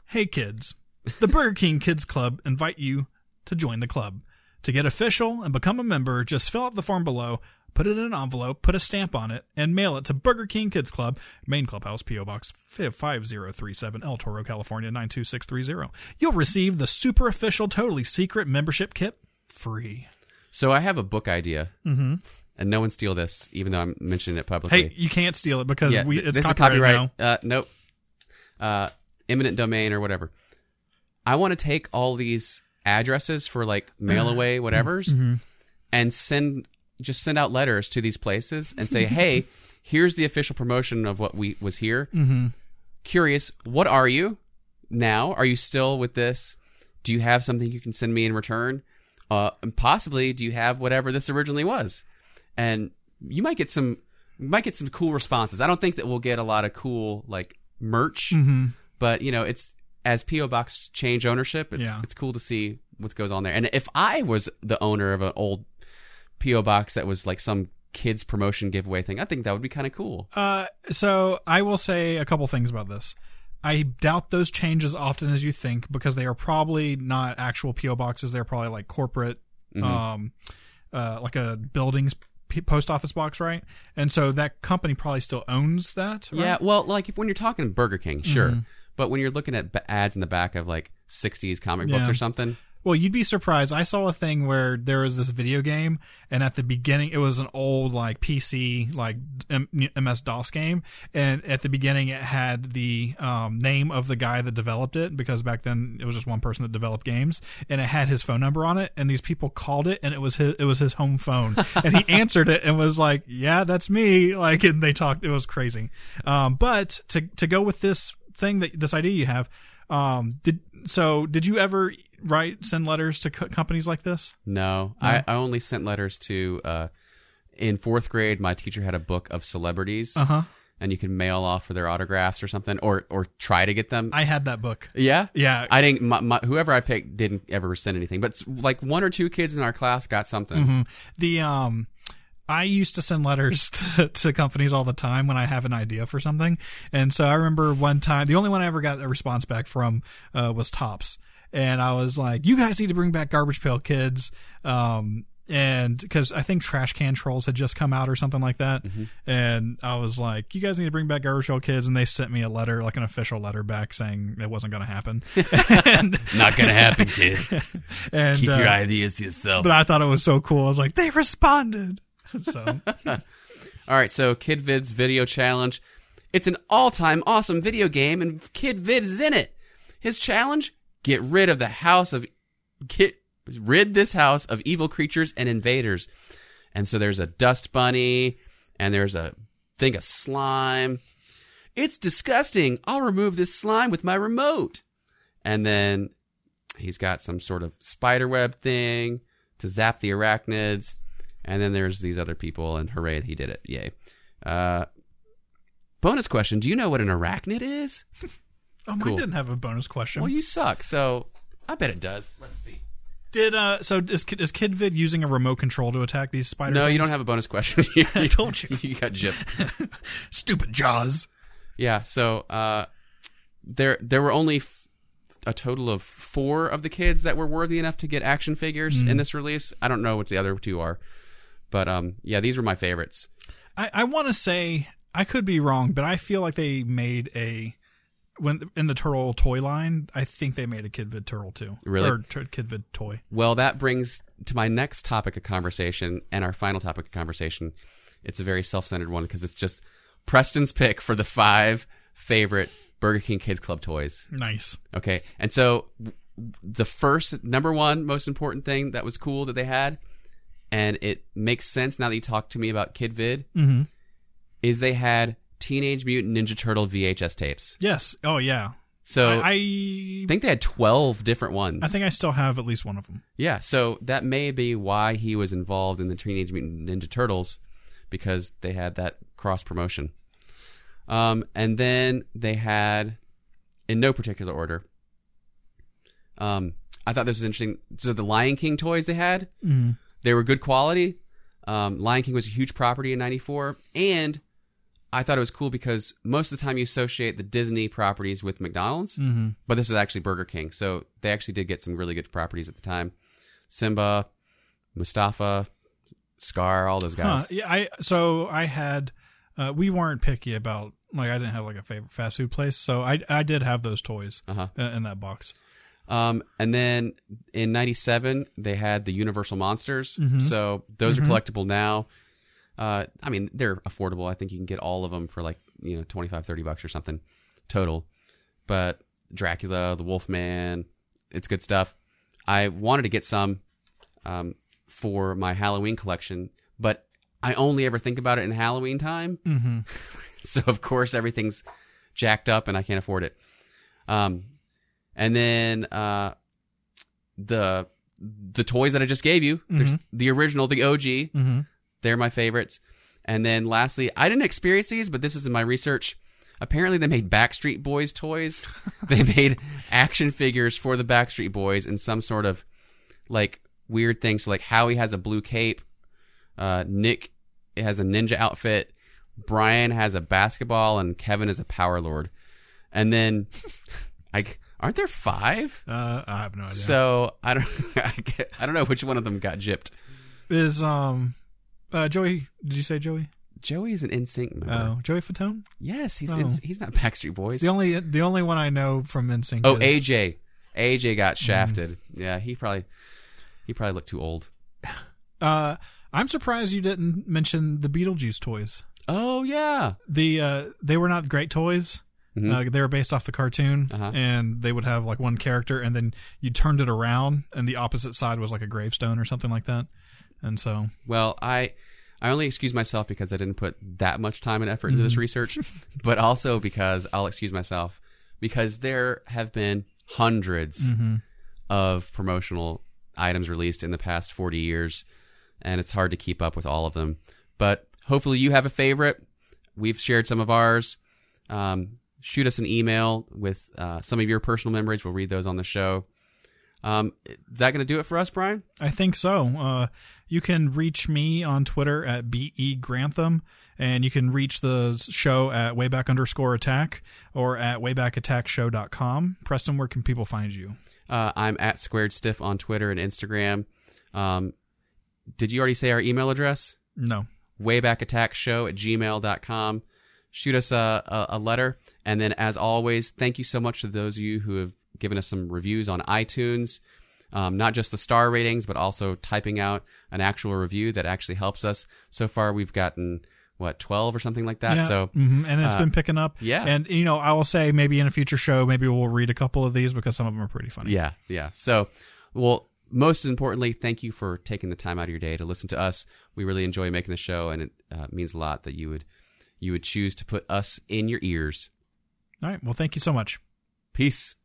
"Hey kids, the Burger King Kids Club invite you to join the club. To get official and become a member, just fill out the form below." Put it in an envelope, put a stamp on it, and mail it to Burger King Kids Club, Main Clubhouse, P.O. Box 5037, El Toro, California 92630. You'll receive the super official, totally secret membership kit free. So I have a book idea. Mm-hmm. and no one steal this, even though I'm mentioning it publicly. Hey, you can't steal it because yeah, we it's this copyrighted is copyright. Uh, nope. Uh, eminent domain or whatever. I want to take all these addresses for like mail away whatever's Mm-hmm. and send just send out letters to these places and say, "Hey, here's the official promotion of what we was here. Mm-hmm. Curious, what are you now? Are you still with this? Do you have something you can send me in return? Uh, and possibly, do you have whatever this originally was? And you might get some, you might get some cool responses. I don't think that we'll get a lot of cool like merch, Mm-hmm. but you know, it's as PO Box change ownership. It's Yeah. it's cool to see what goes on there. And if I was the owner of an old PO Box that was like some kids promotion giveaway thing, I think that would be kind of cool. Uh, so I will say a couple things about this. I doubt those change as often as you think because they are probably not actual PO boxes. They're probably like corporate, Mm-hmm. um, uh, like a buildings post office box, right? And so that company probably still owns that. Right? Yeah, well, like if when you're talking Burger King, sure, Mm-hmm. But when you're looking at b- ads in the back of like '60s comic books or something, Well, you'd be surprised. I saw a thing where there was this video game, and at the beginning, it was an old like PC like M- MS DOS game, and at the beginning, it had the um, name of the guy that developed it because back then it was just one person that developed games, and it had his phone number on it, and these people called it, and it was his it was his home phone, and he answered it and was like, "Yeah, that's me," like, and they talked. It was crazy. Um, but to to go with this thing that this idea you have. Um, did so? Did you ever write send letters to co- companies like this? no, I, I only sent letters to. Uh, in fourth grade, my teacher had a book of celebrities, Uh huh. and you could mail off for their autographs or something, or or try to get them. I had that book. yeah, Yeah. I didn't. My, my, whoever I picked didn't ever send anything, but like one or two kids in our class got something. Mm-hmm. The um, I used to send letters to, to companies all the time when I have an idea for something, and so I remember one time the only one I ever got a response back from uh, was Topps, and I was like, "You guys need to bring back Garbage Pail Kids." Um, and because I think Trash Can Trolls had just come out or something like that, and I was like, "You guys need to bring back Garbage Pail Kids," and they sent me a letter, like an official letter back saying it wasn't going to happen. and, Not gonna happen, kid. and uh, ideas to yourself. but I thought it was so cool. I was like, they responded. So All right, so Kid Vid's video challenge. It's an all-time awesome video game, and Kid Vid is in it. His challenge: get rid of the house of get rid this house of evil creatures and invaders. And so there's a dust bunny, and there's a thing of slime. It's disgusting. I'll remove this slime with my remote. And then he's got some sort of spider web thing to zap the arachnids. And then there's these other people, and hooray, he did it. Yay. Uh, bonus question Do you know what an arachnid is? oh, mine Cool. didn't have a bonus question. Well, you suck, so I bet it does. Let's see. Did uh? So is Kid- is KidVid using a remote control to attack these spiders? No, you don't have a bonus question. I told you. you got gypped. stupid Jaws. Yeah, so uh, there there were only f- a total of four of the kids that were worthy enough to get action figures Mm. in this release. I don't know what the other two are, but um, yeah, these were my favorites. I I want to say I could be wrong, but I feel like they made a when in the turtle toy line. I think they made a KidVid turtle too. Really? Or tur- KidVid toy. Well, that brings to my next topic of conversation and our final topic of conversation. It's a very self-centered one because it's just Preston's pick for the five favorite Burger King Kids Club toys. Nice. Okay. And so the first number one most important thing that was cool that they had, and it makes sense now that you talk to me about Kid Vid, Mm-hmm. is they had Teenage Mutant Ninja Turtle VHS tapes. Yes. Oh yeah. So I, I, think they had 12 different ones. I think I still have at least one of them. Yeah, so that may be why he was involved in the Teenage Mutant Ninja Turtles because they had that cross promotion. Um, and then they had, in no particular order, um, I thought this was interesting. So the Lion King toys they had, Mm-hmm. They were good quality. Um, Lion King was a huge property in '94, and I thought it was cool because most of the time you associate the Disney properties with McDonald's, Mm-hmm. but this was actually Burger King. So they actually did get some really good properties at the time. Simba, Mustafa, Scar, all those guys. Huh, yeah, I so I had uh, we weren't picky about like I didn't have like a favorite fast food place, so I I did have those toys Uh-huh. uh, in that box. Um, and then in '97 they had the Universal Monsters. Mhm. So those Mhm. are collectible now. Uh, I mean, they're affordable. I think you can get all of them for like you know 25, 30 bucks or something total. But Dracula, the Wolfman, it's good stuff. I wanted to get some um, for my Halloween collection, but I only ever think about it in Halloween time. Mm-hmm. so of course everything's jacked up and I can't afford it. Um, and then uh, the the toys that I just gave you, there's the original, the OG, Mm-hmm. they're my favorites. And then lastly, I didn't experience these, but this is in my research. Apparently, they made Backstreet Boys toys. they made action figures for the Backstreet Boys in some sort of like weird things. So, like Howie has a blue cape, uh, Nick has a ninja outfit, Brian has a basketball, and Kevin is a power lord. And then, I aren't there five? Uh, I have no idea. So I don't, I, get- I don't know which one of them got gypped. is um, uh, Joey? Did you say Joey? Joey's an NSYNC member. Oh, Joey Fatone. Yes, he's Oh. it's- he's not Backstreet Boys. The only the only one I know from NSYNC. Is. Oh, is, AJ. AJ got Mm. shafted. Yeah, he probably he probably looked too old. Uh, I'm surprised you didn't mention the Beetlejuice toys. Oh yeah. The uh, they were not great toys. Mhm. Uh, they were based off the cartoon, Uh-huh. and they would have like one character, and then you turned it around, and the opposite side was like a gravestone or something like that. And so, Well, I I only excuse myself because I didn't put that much time and effort into Mm-hmm. this research, but also because I'll excuse myself because there have been 100s Mm-hmm. of promotional items released in the past 40 years, and it's hard to keep up with all of them. But hopefully, you have a favorite. We've shared some of ours. Um, shoot us an email with uh, some of your personal memories. We'll read those on the show. Um, is that going to do it for us, Brian? I think so. Uh, you can reach me on Twitter at be grantham, and you can reach the show at wayback underscore attack or at waybackattackshow.com. Preston, where can people find you? Uh, I'm at Squared Stiff on Twitter and Instagram. Um, did you already say our email address? No. Waybackattackshow at gmail.com. Shoot us a, a, a letter. And then, as always, thank you so much to those of you who have given us some reviews on iTunes. Um, not just the star ratings, but also typing out an actual review that actually helps us. So far, we've gotten, what, 12 or something like that? Yeah, So, mhm, and it's uh, been picking up. yeah. and you know, I will say maybe in a future show, maybe we'll read a couple of these because some of them are pretty funny. Yeah, yeah. So, well, most importantly, thank you for taking the time out of your day to listen to us. We really enjoy making the show, and it uh, means a lot that you would you would choose to put us in your ears. All right. Well, thank you so much. Peace.